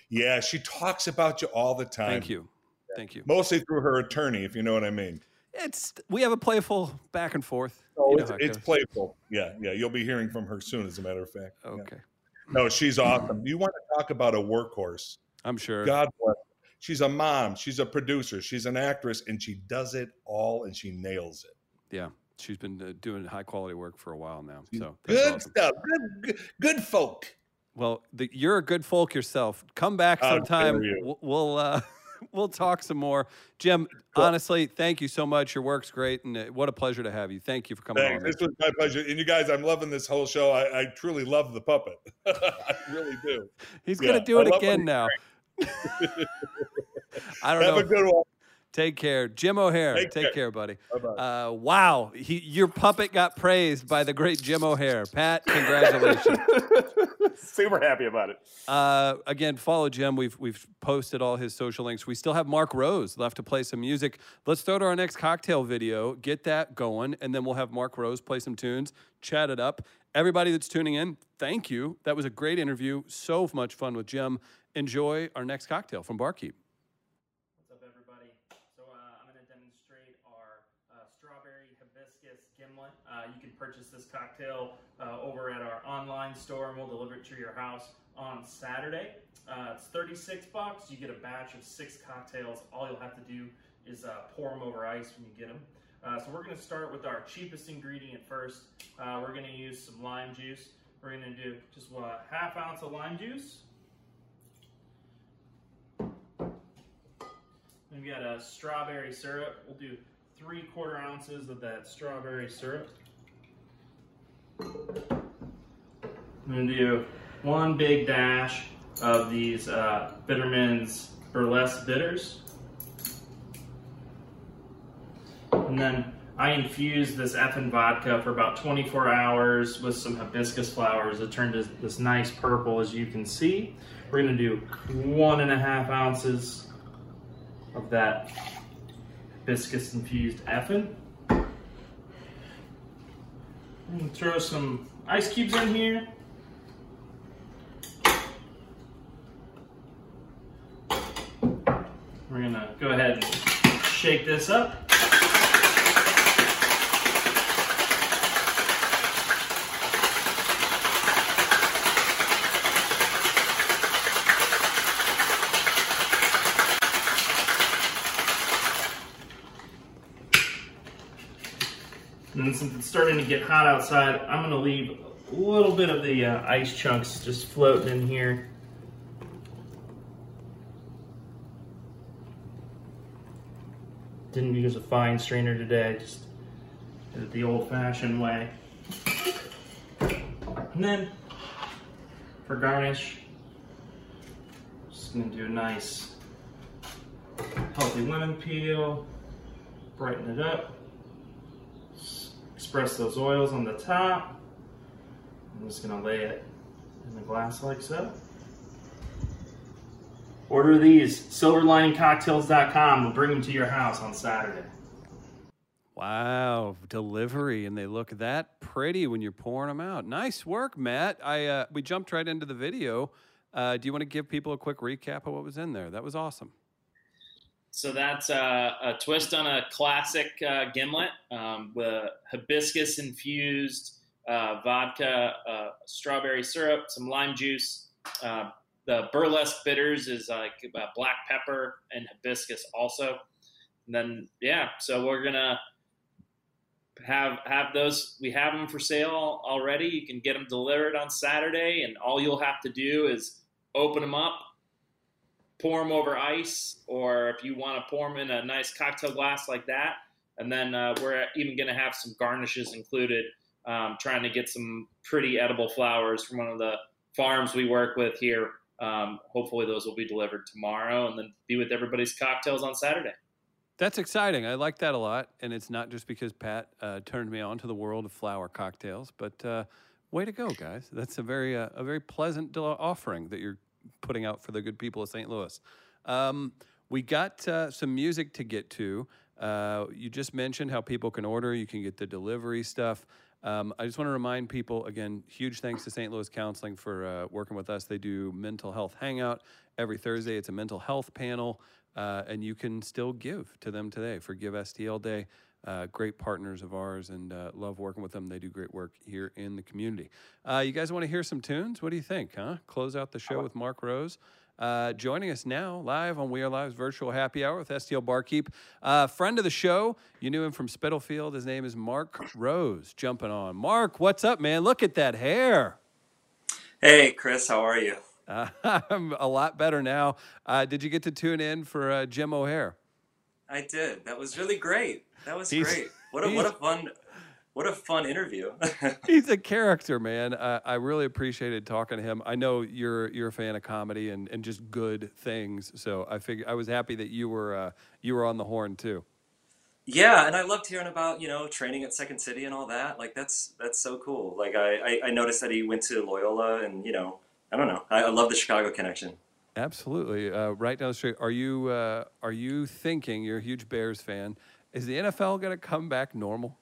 Yeah, she talks about you all the time. Thank you. Thank you. Mostly through her attorney, if you know what I mean. It's we have a playful back and forth. Oh, You know it's, it it's playful. Yeah, yeah. You'll be hearing from her soon, as a matter of fact. Yeah. Okay, No, she's awesome. You want to talk about a workhorse? I'm sure. God bless. She's a mom. She's a producer. She's an actress, and she does it all, and she nails it. Yeah, she's been uh, doing high quality work for a while now. So Good awesome. stuff. Good, good, good folk. Well, the, you're a good folk yourself. Come back sometime. We'll we'll, uh, we'll talk some more. Jim, Cool. honestly, thank you so much. Your work's great, and uh, what a pleasure to have you. Thank you for coming Thanks. on. This was my pleasure. And you guys, I'm loving this whole show. I, I truly love the puppet. I really do. He's yeah, gonna do it again now. I don't Have know. a good one. Take care, Jim O'Heir. Take, Take care. care. buddy. Uh, wow, he, your puppet got praised by the great Jim O'Heir. Pat, congratulations. Super happy about it. Uh, again, follow Jim. We've we've posted all his social links. We still have Mark Rose left to play some music. Let's throw to our next cocktail video. Get that going, and then we'll have Mark Rose play some tunes, chat it up. Everybody that's tuning in, thank you. That was a great interview. So much fun with Jim. Enjoy our next cocktail from Barkeep. What's up, everybody? So uh, I'm going to demonstrate our uh, strawberry hibiscus gimlet. Uh, you can purchase this cocktail uh, over at our online store, and we'll deliver it to your house on Saturday. Uh, it's 36 bucks. You get a batch of six cocktails. All you'll have to do is uh, pour them over ice when you get them. Uh, so we're going to start with our cheapest ingredient first. Uh, we're going to use some lime juice. We're going to do just a half ounce of lime juice. We've got a strawberry syrup. We'll do three quarter ounces of that strawberry syrup. I'm gonna do one big dash of these uh, Bittermens Burlesque bitters. And then I infused this effing vodka for about 24 hours with some hibiscus flowers. It turned this, this nice purple, as you can see. We're gonna do one and a half ounces of that hibiscus infused throw some ice cubes in here. We're gonna go ahead and shake this up. Since it's starting to get hot outside, I'm gonna leave a little bit of the uh, ice chunks just floating in here. didn't use a fine strainer today. Just did it the old-fashioned way. And then for garnish, just gonna do a nice healthy lemon peel, brighten it up, express those oils on the top. I'm just gonna lay it in the glass like so. Order these, silverliningcocktails.com. We'll bring them to your house on Saturday. Wow, delivery, and they look that pretty when you're pouring them out. Nice work, Matt. I uh, we jumped right into the video. Uh, do you want to give people a quick recap of what was in there? That was awesome. So that's a twist on a classic uh, gimlet um, with hibiscus infused uh, vodka, uh, strawberry syrup, some lime juice. Uh, the burlesque bitters is like uh, black pepper and hibiscus also. And then yeah, so we're gonna have have those. We have them for sale already. You can get them delivered on Saturday, and all you'll have to do is open them up, pour them over ice, or if you want to pour them in a nice cocktail glass like that. And then uh, we're even going to have some garnishes included, um, trying to get some pretty edible flowers from one of the farms we work with here. Um, hopefully, those will be delivered tomorrow and then be with everybody's cocktails on Saturday. That's exciting. I like that a lot, and it's not just because Pat uh, turned me on to the world of flower cocktails, but uh, way to go, guys! That's a very uh, a very pleasant offering that you're putting out for the good people of St. Louis. Um, we got uh, some music to get to. Uh, you just mentioned how people can order. You can get the delivery stuff. Um, I just want to remind people again, huge thanks to St. Louis Counseling for uh, working with us. They do mental health hangout every Thursday. It's a mental health panel, uh, and you can still give to them today for Give STL Day. Uh, great partners of ours, and uh, love working with them. They do great work here in the community. Uh, you guys want to hear some tunes? What do you think? Huh? Close out the show with Mark Rose. Uh, joining us now live on We Are Live's virtual happy hour with STL Barkeep. Uh, friend of the show, you knew him from Spitalfield. His name is Mark Rose. Jumping on. Mark, what's up, man? Look at that hair. Hey, Chris, how are you? Uh, I'm a lot better now. Uh, did you get to tune in for uh, Jim O'Heir? I did. That was really great. That was He's- great. What a what a fun what a fun interview. He's a character, man. I, I really appreciated talking to him. I know you're you're a fan of comedy and, and just good things, so I figure I was happy that you were uh, you were on the horn too. yeah, and I loved hearing about, you know, training at Second City and all that. Like that's that's so cool. Like I, I, I noticed that he went to Loyola and, you know, I don't know. I, I love the Chicago connection. Absolutely, uh, right down the street. Are you uh, are you thinking you're a huge Bears fan? Is the NFL going to come back normal?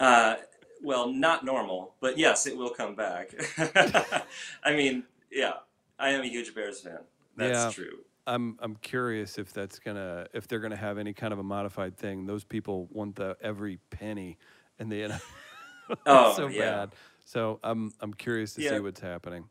Uh, well, not normal, but yes, it will come back. I mean, yeah, I am a huge Bears fan. That's Yeah. true. I'm I'm curious if that's gonna if they're gonna have any kind of a modified thing. Those people want the every penny, and the NFL. Oh, so yeah. bad. So I'm I'm curious to Yeah. see what's happening.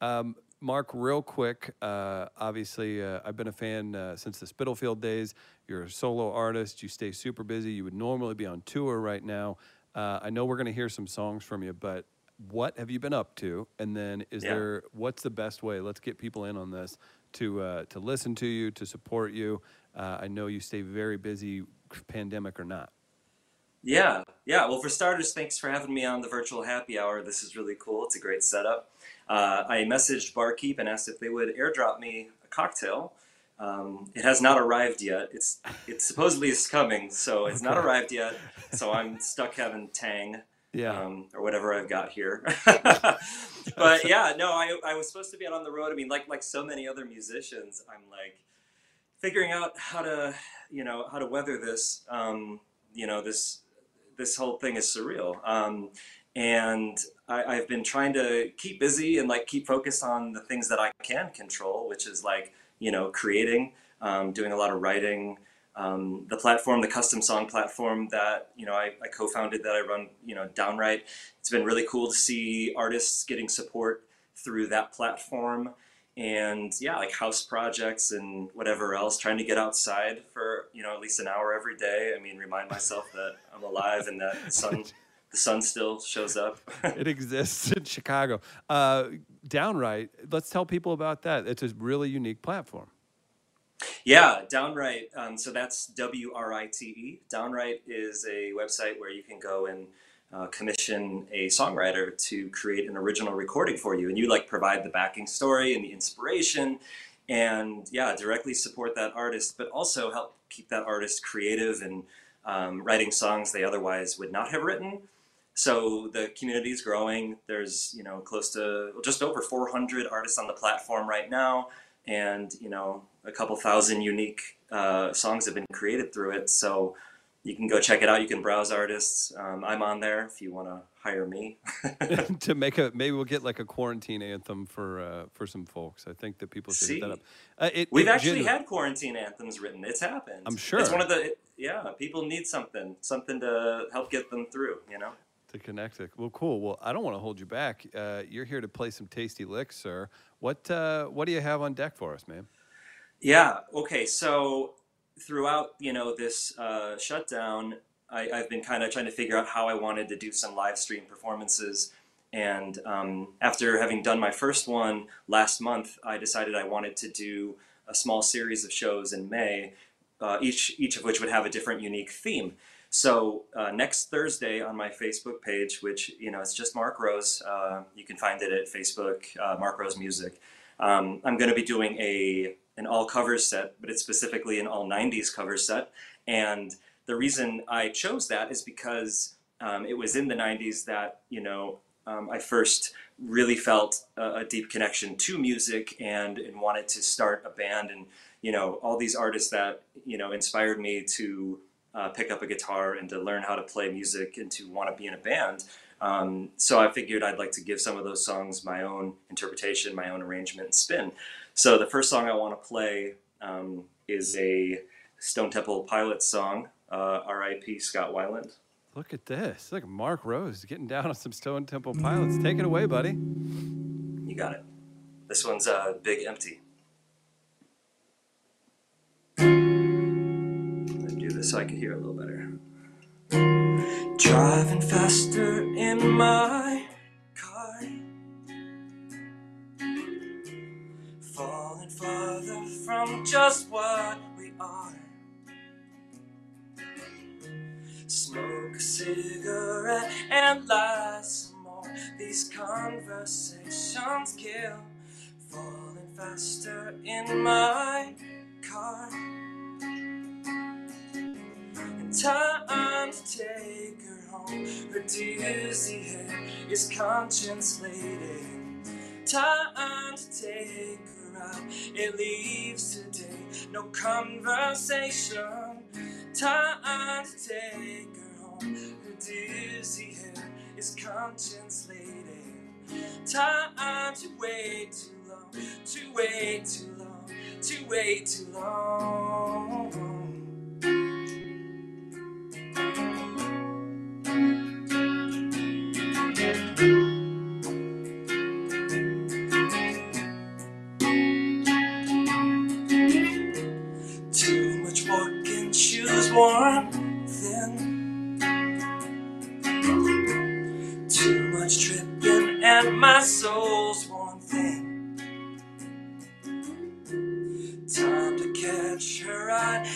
Um, Mark, real quick. Uh, obviously, uh, I've been a fan uh, since the Spitalfield days. You're a solo artist. You stay super busy. You would normally be on tour right now. Uh, I know we're going to hear some songs from you, but what have you been up to? And then, is Yeah. there what's the best way? Let's get people in on this to uh, to listen to you, to support you. Uh, I know you stay very busy, pandemic or not. Yeah, yeah. Well, for starters, thanks for having me on the virtual happy hour. This is really cool. It's a great setup. Uh, I messaged Barkeep and asked if they would airdrop me a cocktail. Um, it has not arrived yet. It's it supposedly is coming, so it's not arrived yet. So I'm stuck having Tang Yeah. um, or whatever I've got here. but yeah, no, I, I was supposed to be out on the road. I mean, like like so many other musicians, I'm like figuring out how to you know how to weather this. Um, you know this this whole thing is surreal. And I, I've been trying to keep busy and like keep focused on the things that I can control, which is like you know creating, um, doing a lot of writing. Um, the platform, the custom song platform that you know I, I co-founded that I run, you know, Downwrite. It's been really cool to see artists getting support through that platform, and yeah, like house projects and whatever else. Trying to get outside for you know at least an hour every day. I mean, remind myself that I'm alive and that sun, the sun still shows up. it exists in Chicago. Uh, Downwrite, let's tell people about that. It's a really unique platform. Yeah, Downwrite. Um, so that's W R I T E. Downwrite is a website where you can go and uh, commission a songwriter to create an original recording for you, and you like provide the backing story and the inspiration, and yeah, directly support that artist, but also help keep that artist creative and um, writing songs they otherwise would not have written. So the community is growing. There's you know close to just over 400 artists on the platform right now, and you know a couple thousand unique uh, songs have been created through it. So you can go check it out. You can browse artists. Um, I'm on there if you want to hire me. to make a maybe we'll get like a quarantine anthem for uh, for some folks. I think that people should See, that up. Uh, it, we've it actually had quarantine anthems written. It's happened. I'm sure. It's one of the yeah. People need something, something to help get them through. You know. To connect it. Well, cool. Well, I don't want to hold you back. Uh, you're here to play some tasty licks, sir. What uh, what do you have on deck for us, man? Yeah. Okay. So throughout, you know, this uh, shutdown, I, I've been kind of trying to figure out how I wanted to do some live stream performances. And um, after having done my first one last month, I decided I wanted to do a small series of shows in May, uh, each each of which would have a different, unique theme. So uh, next Thursday on my Facebook page, which you know it's just Mark Rose, uh, you can find it at Facebook, uh, Mark Rose Music. Um, I'm going to be doing a an all covers set, but it's specifically an all 90s cover set. And the reason I chose that is because um, it was in the 90s that, you know, um, I first really felt a, a deep connection to music and, and wanted to start a band. And, you know, all these artists that, you know, inspired me to uh, pick up a guitar and to learn how to play music and to want to be in a band. Um, so I figured I'd like to give some of those songs my own interpretation, my own arrangement and spin. So the first song I want to play um, is a Stone Temple Pilots song, uh, R.I.P. Scott Weiland. Look at this. Look Mark Rose getting down on some Stone Temple Pilots. Take it away, buddy. You got it. This one's uh, Big Empty. This so I can hear a little better. Driving faster in my car, falling farther from just what we are. Smoke a cigarette and lie some more. These conversations kill. Falling faster in my car. Time to take her home. Her dizzy head is conscience laden. Time to take her out. It leaves today. No conversation. Time to take her home. Her dizzy head is conscience laden. Time to wait too long, to wait too long, to wait too long.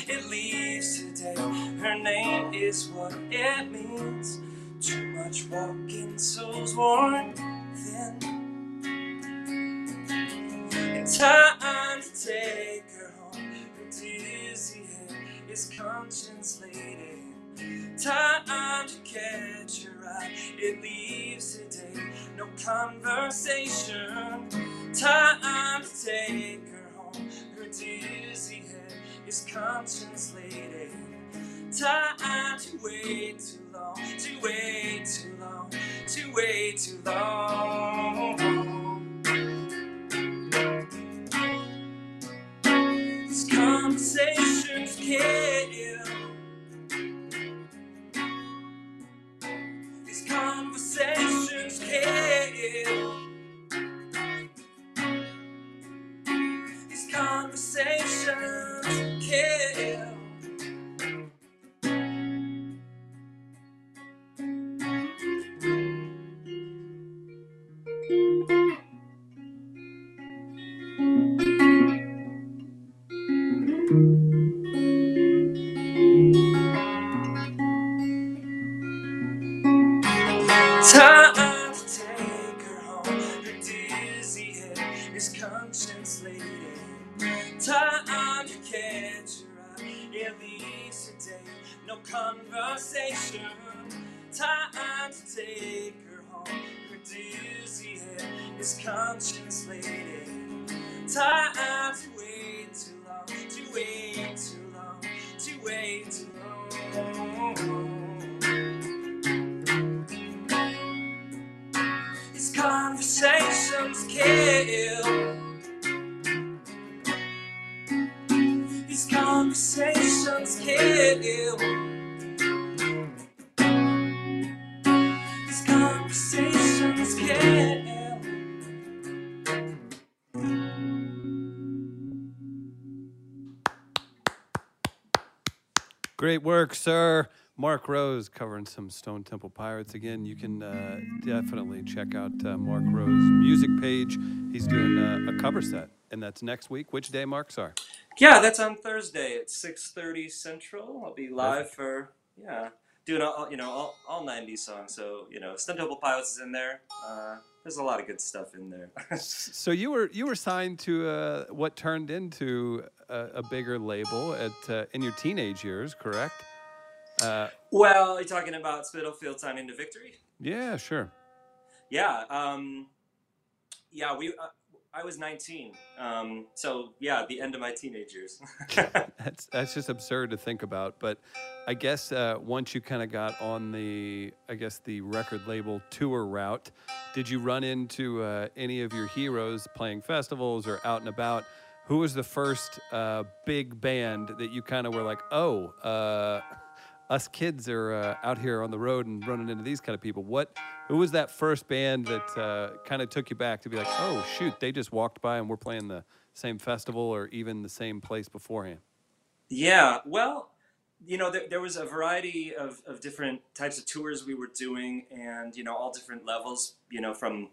It leaves today. Her name is what it means. Too much walking, souls worn thin. And time to take her home. Her dizzy head is conscience laden. Time to catch her eye. It leaves today. No conversation. Time to take her home. Her dizzy head is conscience laden. Time to wait too long. To wait too long. To wait too long. These conversations kill. These conversations kill. These conversations kill. Great work, sir. Mark Rose covering some Stone Temple Pirates. Again, you can uh, definitely check out uh, Mark Rose's music page. He's doing uh, a cover set, and that's next week. Which day, Mark? Sorry. Yeah, that's on Thursday at six thirty Central. I'll be live for yeah, doing all you know all, all '90s songs. So you know, Stone Temple Pilots is in there. Uh, there's a lot of good stuff in there. So you were you were signed to uh, what turned into a, a bigger label at uh, in your teenage years, correct? Uh, well, you're talking about Spitalfield signing to Victory. yeah, sure. Yeah, um, yeah. We uh, I was 19, um, so yeah, the end of my teenage years. That's that's just absurd to think about. But I guess uh, once you kind of got on the, I guess the record label tour route, did you run into uh, any of your heroes playing festivals or out and about? Who was the first uh, big band that you kind of were like, oh, uh, us kids are uh, out here on the road and running into these kind of people? What? Who was that first band that uh, kind of took you back to be like, oh shoot, they just walked by and we're playing the same festival or even the same place beforehand? Yeah, well, you know, there, there was a variety of, of different types of tours we were doing, and you know, all different levels. You know, from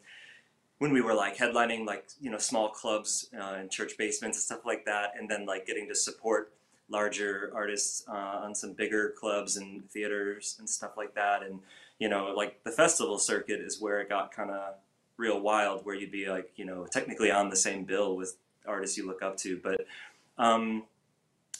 when we were like headlining like you know small clubs uh, in church basements and stuff like that, and then like getting to support larger artists uh, on some bigger clubs and theaters and stuff like that, and you know, like the festival circuit is where it got kind of real wild, where you'd be like, you know, technically on the same bill with artists you look up to, but. Um,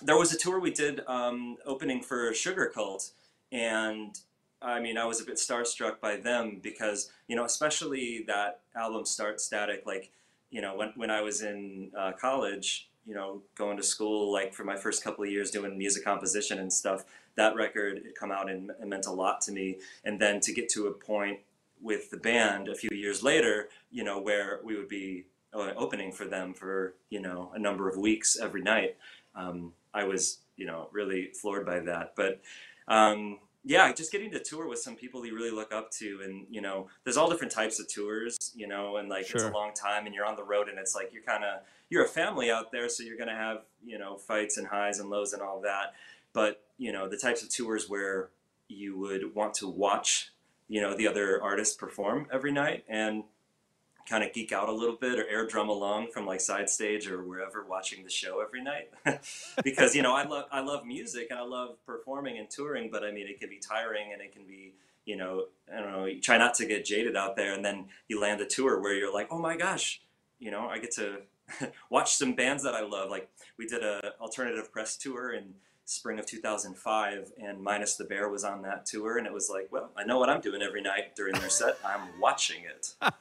there was a tour we did um, opening for Sugarcult, and I mean, I was a bit starstruck by them because you know, especially that album "Start Static." Like, you know, when when I was in uh, college, you know, going to school, like for my first couple of years doing music composition and stuff, that record had come out and it meant a lot to me. And then to get to a point with the band a few years later, you know, where we would be uh, opening for them for you know a number of weeks every night. Um, I was, you know, really floored by that. But um, yeah, just getting to tour with some people you really look up to, and you know, there's all different types of tours, you know, and like it's a long time, and you're on the road, and it's like you're kind of you're a family out there, so you're gonna have you know fights and highs and lows and all that. But you know, the types of tours where you would want to watch, you know, the other artists perform every night and kind of geek out a little bit or air drum along from like side stage or wherever watching the show every night. Because you know I love I love music and I love performing and touring but I mean it can be tiring and it can be you know I don't know you try not to get jaded out there and then you land a tour where you're like oh my gosh you know I get to watch some bands that I love. Like we did a alternative press tour in spring of 2005 and minus the bear was on that tour and it was like well I know what I'm doing every night during their set I'm watching it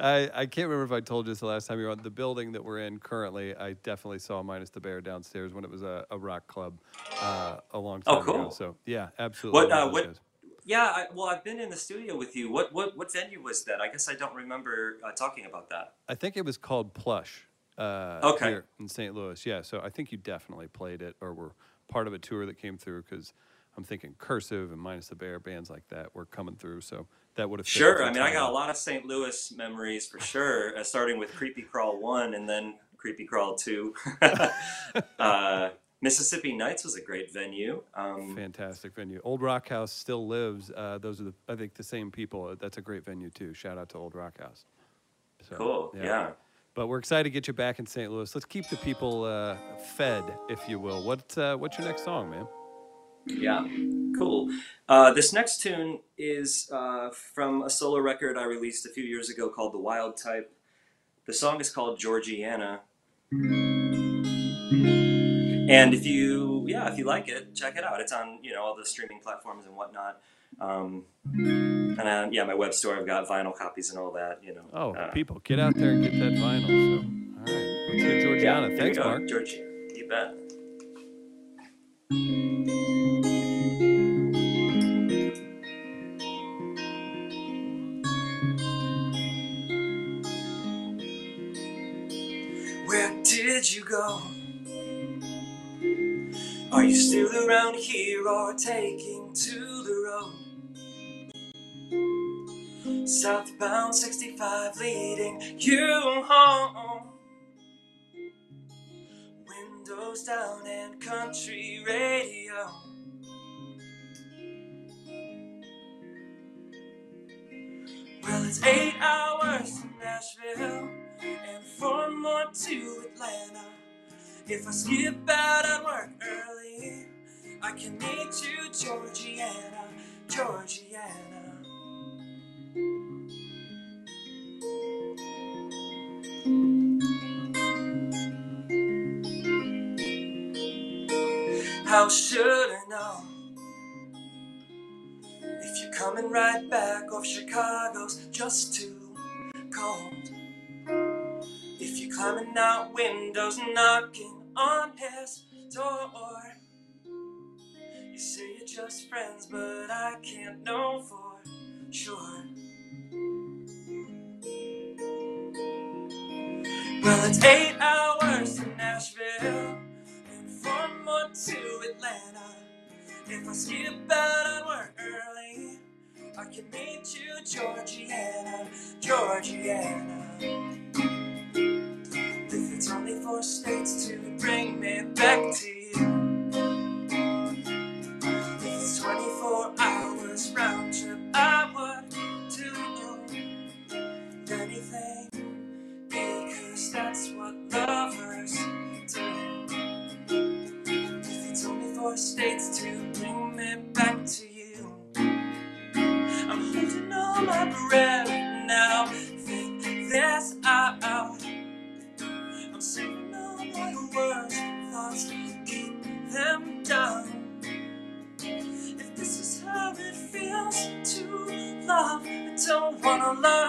I, I can't remember if I told you this the last time you were on the building that we're in currently. I definitely saw minus the bear downstairs when it was a, a rock club uh, a long Oh, time ago. cool. So yeah, absolutely. What, uh, what- Yeah, I, well, I've been in the studio with you. What what what venue was that? I guess I don't remember uh, talking about that. I think it was called Plush. Uh, Okay. Here in St. Louis. Yeah. So I think you definitely played it or were part of a tour that came through because I'm thinking Cursive and Minus the Bear bands like that were coming through. So that would have Sure. I mean, I got a lot of St. Louis memories for sure. Uh, starting with Creepy Crawl one, and then Creepy Crawl two. uh, Mississippi Nights was a great venue. Um, Fantastic venue. Old Rock House still lives. Uh, those are the I think the same people. That's a great venue too. Shout out to Old Rock House. So, cool. Yeah. But we're excited to get you back in St. Louis. Let's keep the people uh, fed, if you will. What uh, what's your next song, man? Yeah, cool. Uh, this next tune is uh, from a solo record I released a few years ago called The Wild Type. The song is called Georgiana. And if you, yeah, yeah, if you like it, check it out. It's on you know all the streaming platforms and whatnot. Um, and then, yeah, my web store. I've got vinyl copies and all that. You know. Oh, Uh, people, get out there and get that vinyl. So, all right, let's get Georgiana. we Thanks, Mark. George, you bet. Where did you go? Are you still around here or taking to Southbound 65 leading you home. Windows down and country radio. Well, it's eight hours to Nashville and four more to Atlanta. If I skip out at work early, I can meet you, Georgiana, Georgiana. How should I know if you're coming right back off Chicago's just too cold? If you're climbing out windows, knocking on his door. You say you're just friends, but I can't know for sure. Well, it's eight hours to Nashville to Atlanta. If I skip out at work early, I can meet you, Georgiana, Georgiana. If it's only four states to bring me back to you. If it's 24 hours round trip, I would to do anything because that's what lovers do. Four states to bring me back to you, I'm holding on my breath now. Think this out. I'm saving all my words, thoughts, keep them down. If this is how it feels to love, I don't wanna love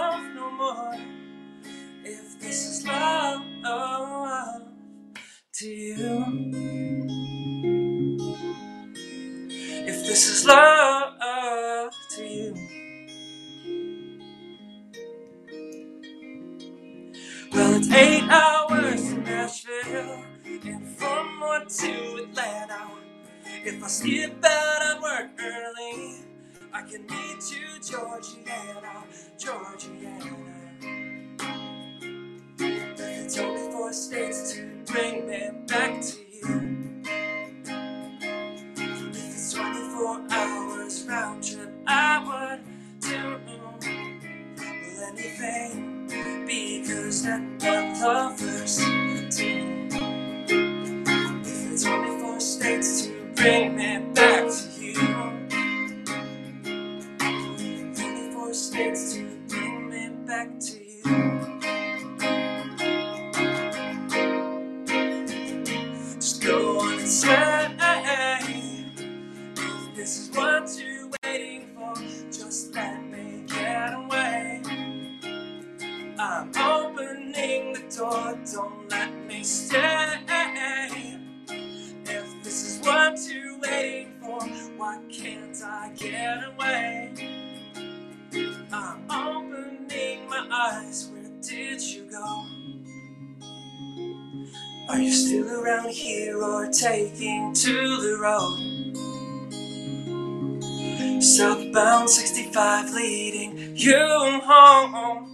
Southbound 65 leading you home.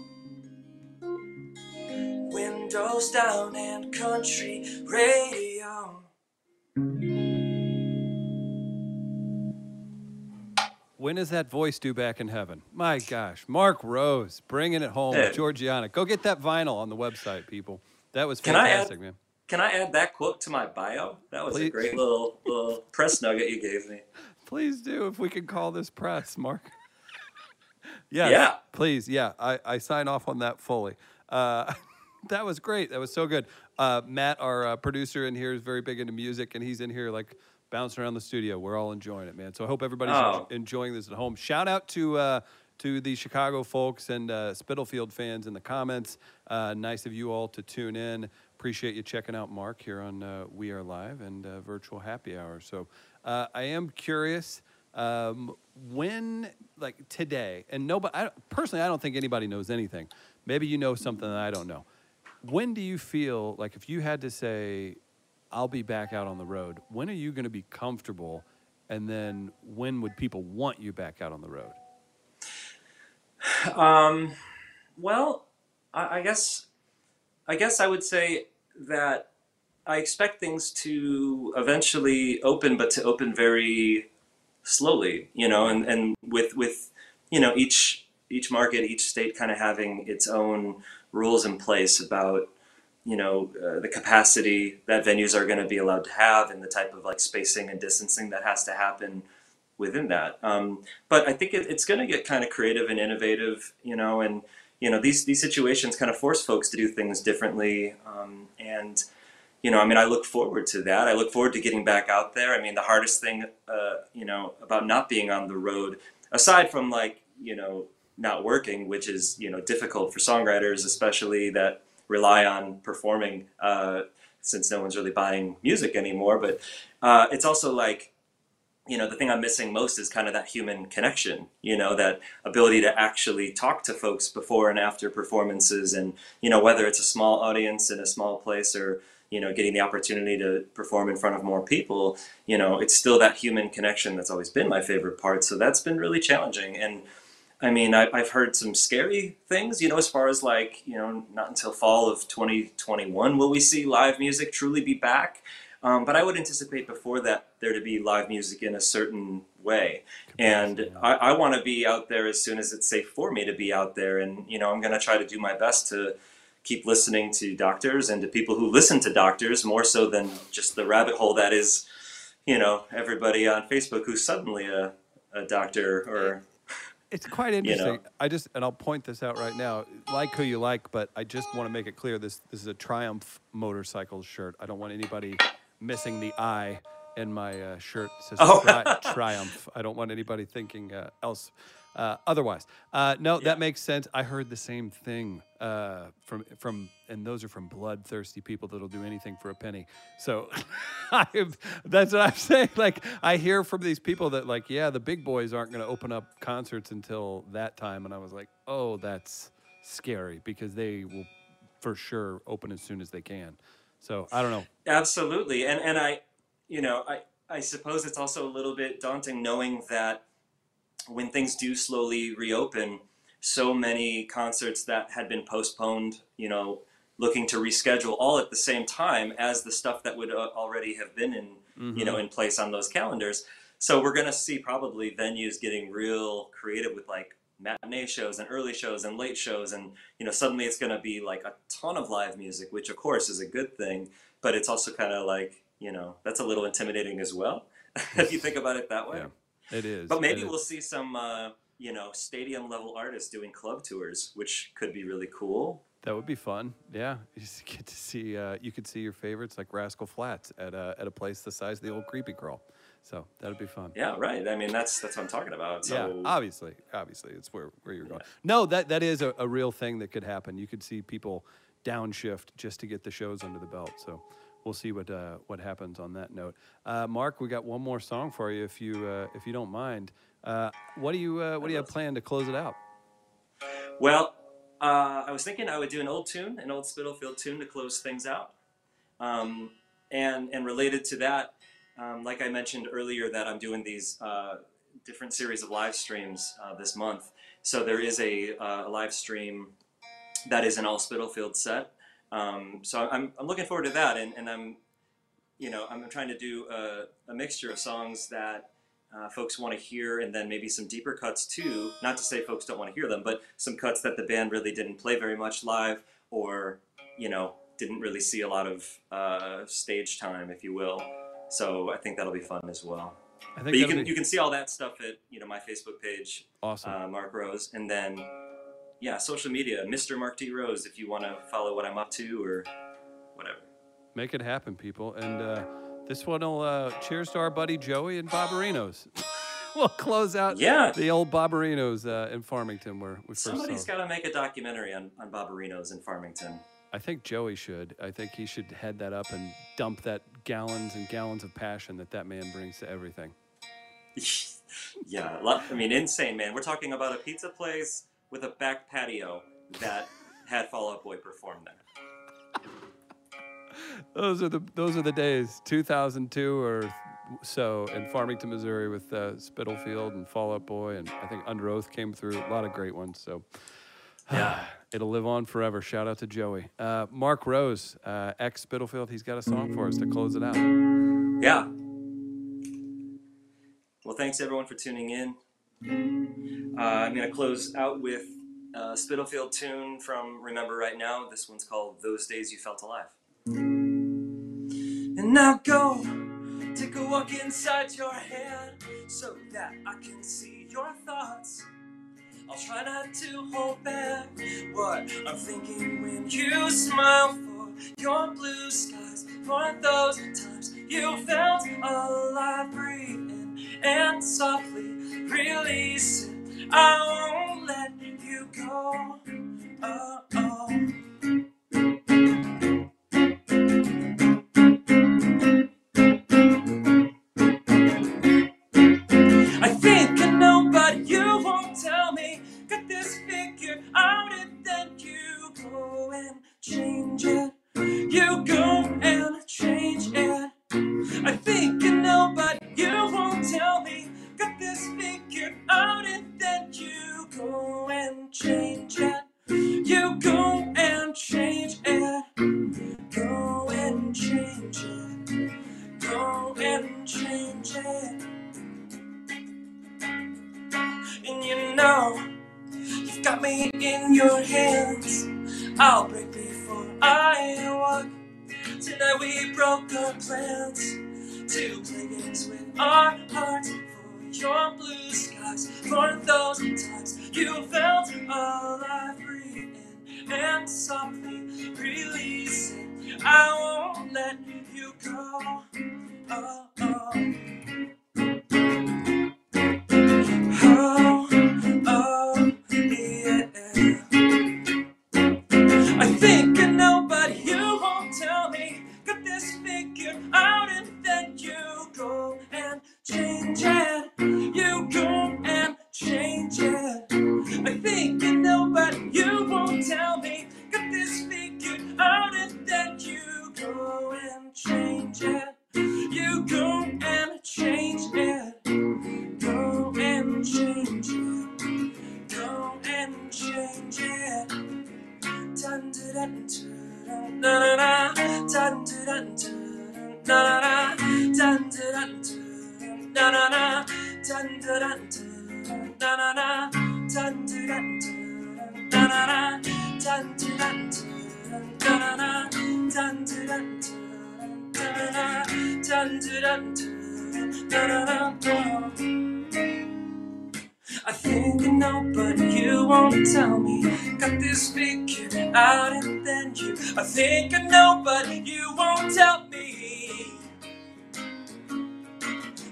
Windows down and country radio. When is that voice due back in heaven? My gosh, Mark Rose bringing it home. Hey. Georgiana, go get that vinyl on the website, people. That was Can add- fantastic, man. Can I add that quote to my bio? That was Please. a great little little press nugget you gave me. Please do if we can call this press, Mark. Yes, Yeah. Please, yeah. I, I sign off on that fully. Uh, That was great. That was so good. Uh, Matt, our uh, producer in here, is very big into music, and he's in here like bouncing around the studio. We're all enjoying it, man. So I hope everybody's Oh. en- enjoying this at home. Shout out to uh, to the Chicago folks and uh, Spitalfield fans in the comments. Uh, nice of you all to tune in. Appreciate you checking out Mark here on uh, We Are Live and uh, Virtual Happy Hour. So uh, I am curious um, when, like today, and nobody, I, personally, I don't think anybody knows anything. Maybe you know something that I don't know. When do you feel like if you had to say, I'll be back out on the road, when are you going to be comfortable? And then when would people want you back out on the road? Um, well, I, I guess I guess I would say that I expect things to eventually open, but to open very slowly. You know, and, and with with you know each each market, each state kind of having its own rules in place about you know uh, the capacity that venues are going to be allowed to have and the type of like spacing and distancing that has to happen within that. Um, but I think it, it's going to get kind of creative and innovative, you know, and you know these these situations kind of force folks to do things differently. Um, and you know, I mean, I look forward to that. I look forward to getting back out there. I mean, the hardest thing, uh, you know, about not being on the road, aside from like you know not working, which is you know difficult for songwriters, especially that rely on performing uh, since no one's really buying music anymore. But uh, it's also like you know the thing i'm missing most is kind of that human connection you know that ability to actually talk to folks before and after performances and you know whether it's a small audience in a small place or you know getting the opportunity to perform in front of more people you know it's still that human connection that's always been my favorite part so that's been really challenging and i mean I, i've heard some scary things you know as far as like you know not until fall of 2021 will we see live music truly be back um, but I would anticipate before that there to be live music in a certain way. And I, I want to be out there as soon as it's safe for me to be out there. And, you know, I'm going to try to do my best to keep listening to doctors and to people who listen to doctors more so than just the rabbit hole that is, you know, everybody on Facebook who's suddenly a, a doctor or. It's quite You know. interesting. I just and I'll point this out right now. Like who you like, but I just want to make it clear this this is a Triumph Motorcycles shirt. I don't want anybody missing the I in my uh, shirt. It says Oh. tri- Triumph. I don't want anybody thinking uh, else uh, otherwise. Uh, no, Yeah. that makes sense. I heard the same thing uh, from from and those are from bloodthirsty people that'll do anything for a penny. So that's what I'm saying. Like I hear from these people that like, yeah, the big boys aren't going to open up concerts until that time, and I was like, oh, that's scary because they will for sure open as soon as they can. So I don't know. Absolutely, and and I, you know, I I suppose it's also a little bit daunting knowing that when things do slowly reopen, so many concerts that had been postponed, you know, looking to reschedule all at the same time as the stuff that would uh, already have been in, you know, in place on those calendars. So we're gonna see probably venues getting real creative with like matinee shows and early shows and late shows and you know suddenly it's going to be like a ton of live music which of course is a good thing but it's also kind of like you know that's a little intimidating as well if you think about it that way. Yeah, it is. but maybe we'll see some uh, you know stadium level artists doing club tours which could be really cool That would be fun. Yeah, you just get to see. Uh, you could see your favorites like Rascal Flatts at a at a place the size of the old Creepy Crawl. So that'd be fun. yeah right i mean that's that's what i'm talking about so yeah, obviously, obviously, it's where, where you're going. No, that that is a, a real thing that could happen. You could see people downshift just to get the shows under the belt. So we'll see what uh, what happens on that note. Uh, Mark, we got one more song for you, if you uh, if you don't mind. Uh, what do you uh, what do you have planned to close it out? Well, uh, I was thinking I would do an old tune, an old Spitalfield tune to close things out. Um, and, and related to that, um, like I mentioned earlier, that I'm doing these different series of live streams this month. So there is a, a live stream that is an all Spitalfield set. Um, so I'm, I'm looking forward to that. And, and I'm, you know, I'm trying to do a, a mixture of songs that uh, folks want to hear, and then maybe some deeper cuts too. Not to say folks don't want to hear them, but some cuts that the band really didn't play very much live, or you know, didn't really see a lot of uh, stage time, if you will. So I think that'll be fun as well. I think But you can be you can see all that stuff at you know my Facebook page, awesome. uh, Mark Rose, and then yeah, social media, Mr. Mark D Rose, if you want to follow what I'm up to or whatever. Make it happen, people. And uh, this one will uh, cheers to our buddy Joey and Barbarinos. we'll close out Yeah. the old Barbarinos uh, in Farmington where we first Somebody's got to make a documentary on, on Barbarinos in Farmington. I think Joey should. I think he should head that up and dump that gallons and gallons of passion that that man brings to everything. yeah, I mean, insane, man. We're talking about a pizza place with a back patio that had Fall Out Boy perform there. Those are the those are the days. 2002 or so in Farmington, Missouri, with uh, Spitalfield and Fall Out Boy, and I think Underoath came through. A lot of great ones. So Yeah. it'll live on forever. Shout out to Joey. Uh, Mark Rose, uh, ex Spitalfield. He's got a song for us to close it out. Yeah. Well, thanks everyone for tuning in. Uh, I'm going to close out with a Spitalfield tune from Remember Right Now. This one's called Those Days You Felt Alive. And now go, take a walk inside your head so that I can see your thoughts. I'll try not to hold back what I'm thinking when you smile for your blue skies, for those times you felt alive, breathing and softly releasing. I won't let you go. Oh. I think I know, but you won't tell me. Got this figured out, and then you. I think I know, but you won't tell me.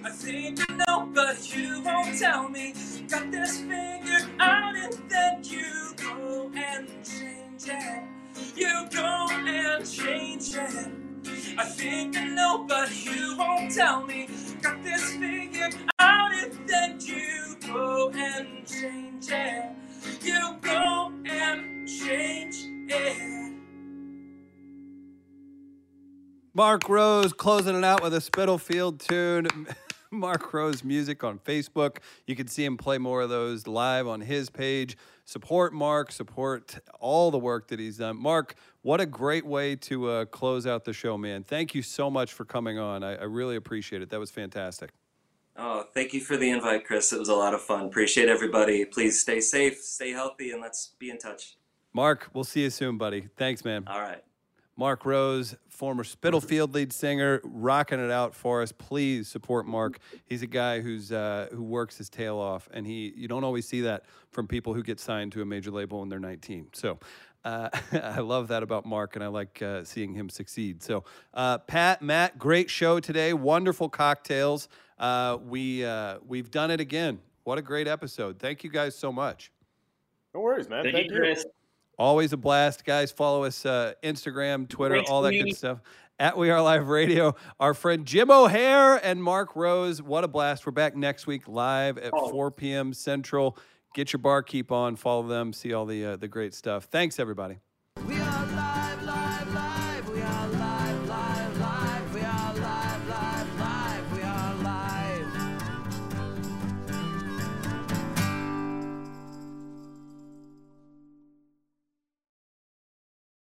I think I know, but you won't tell me. Got this figured out, and then you go and change it. You go and change it. I think I know, but you won't tell me. Got this figured out, and then you go and change it. You go and change it. Mark Rose closing it out with a Spitalfield tune. Mark Rose music on Facebook. You can see him play more of those live on his page. Support Mark, support all the work that he's done. Mark, what a great way to uh, close out the show, man. Thank you so much for coming on. I, I really appreciate it. That was fantastic. Oh, thank you for the invite, Chris. It was a lot of fun. Appreciate everybody. Please stay safe, stay healthy, and let's be in touch. Mark, we'll see you soon, buddy. Thanks, man. All right. Mark Rose, former Spitalfield lead singer, rocking it out for us. Please support Mark. He's a guy who's uh, who works his tail off, and he you don't always see that from people who get signed to a major label when they're 19. So. Uh, I love that about Mark, and I like uh, seeing him succeed. So, uh, Pat, Matt, great show today. Wonderful cocktails. Uh, we uh, we've done it again. What a great episode! Thank you guys so much. No worries, man. Thank, Thank you, you. Chris. Always a blast, guys. Follow us uh, Instagram, Twitter, Thanks, all that good stuff. At We Are Live Radio, our friend Jim O'Heir and Mark Rose. What a blast. We're back next week live at Oh. 4 p.m. Central. Get your barkeep on, follow them, see all the uh, the great stuff. Thanks, everybody.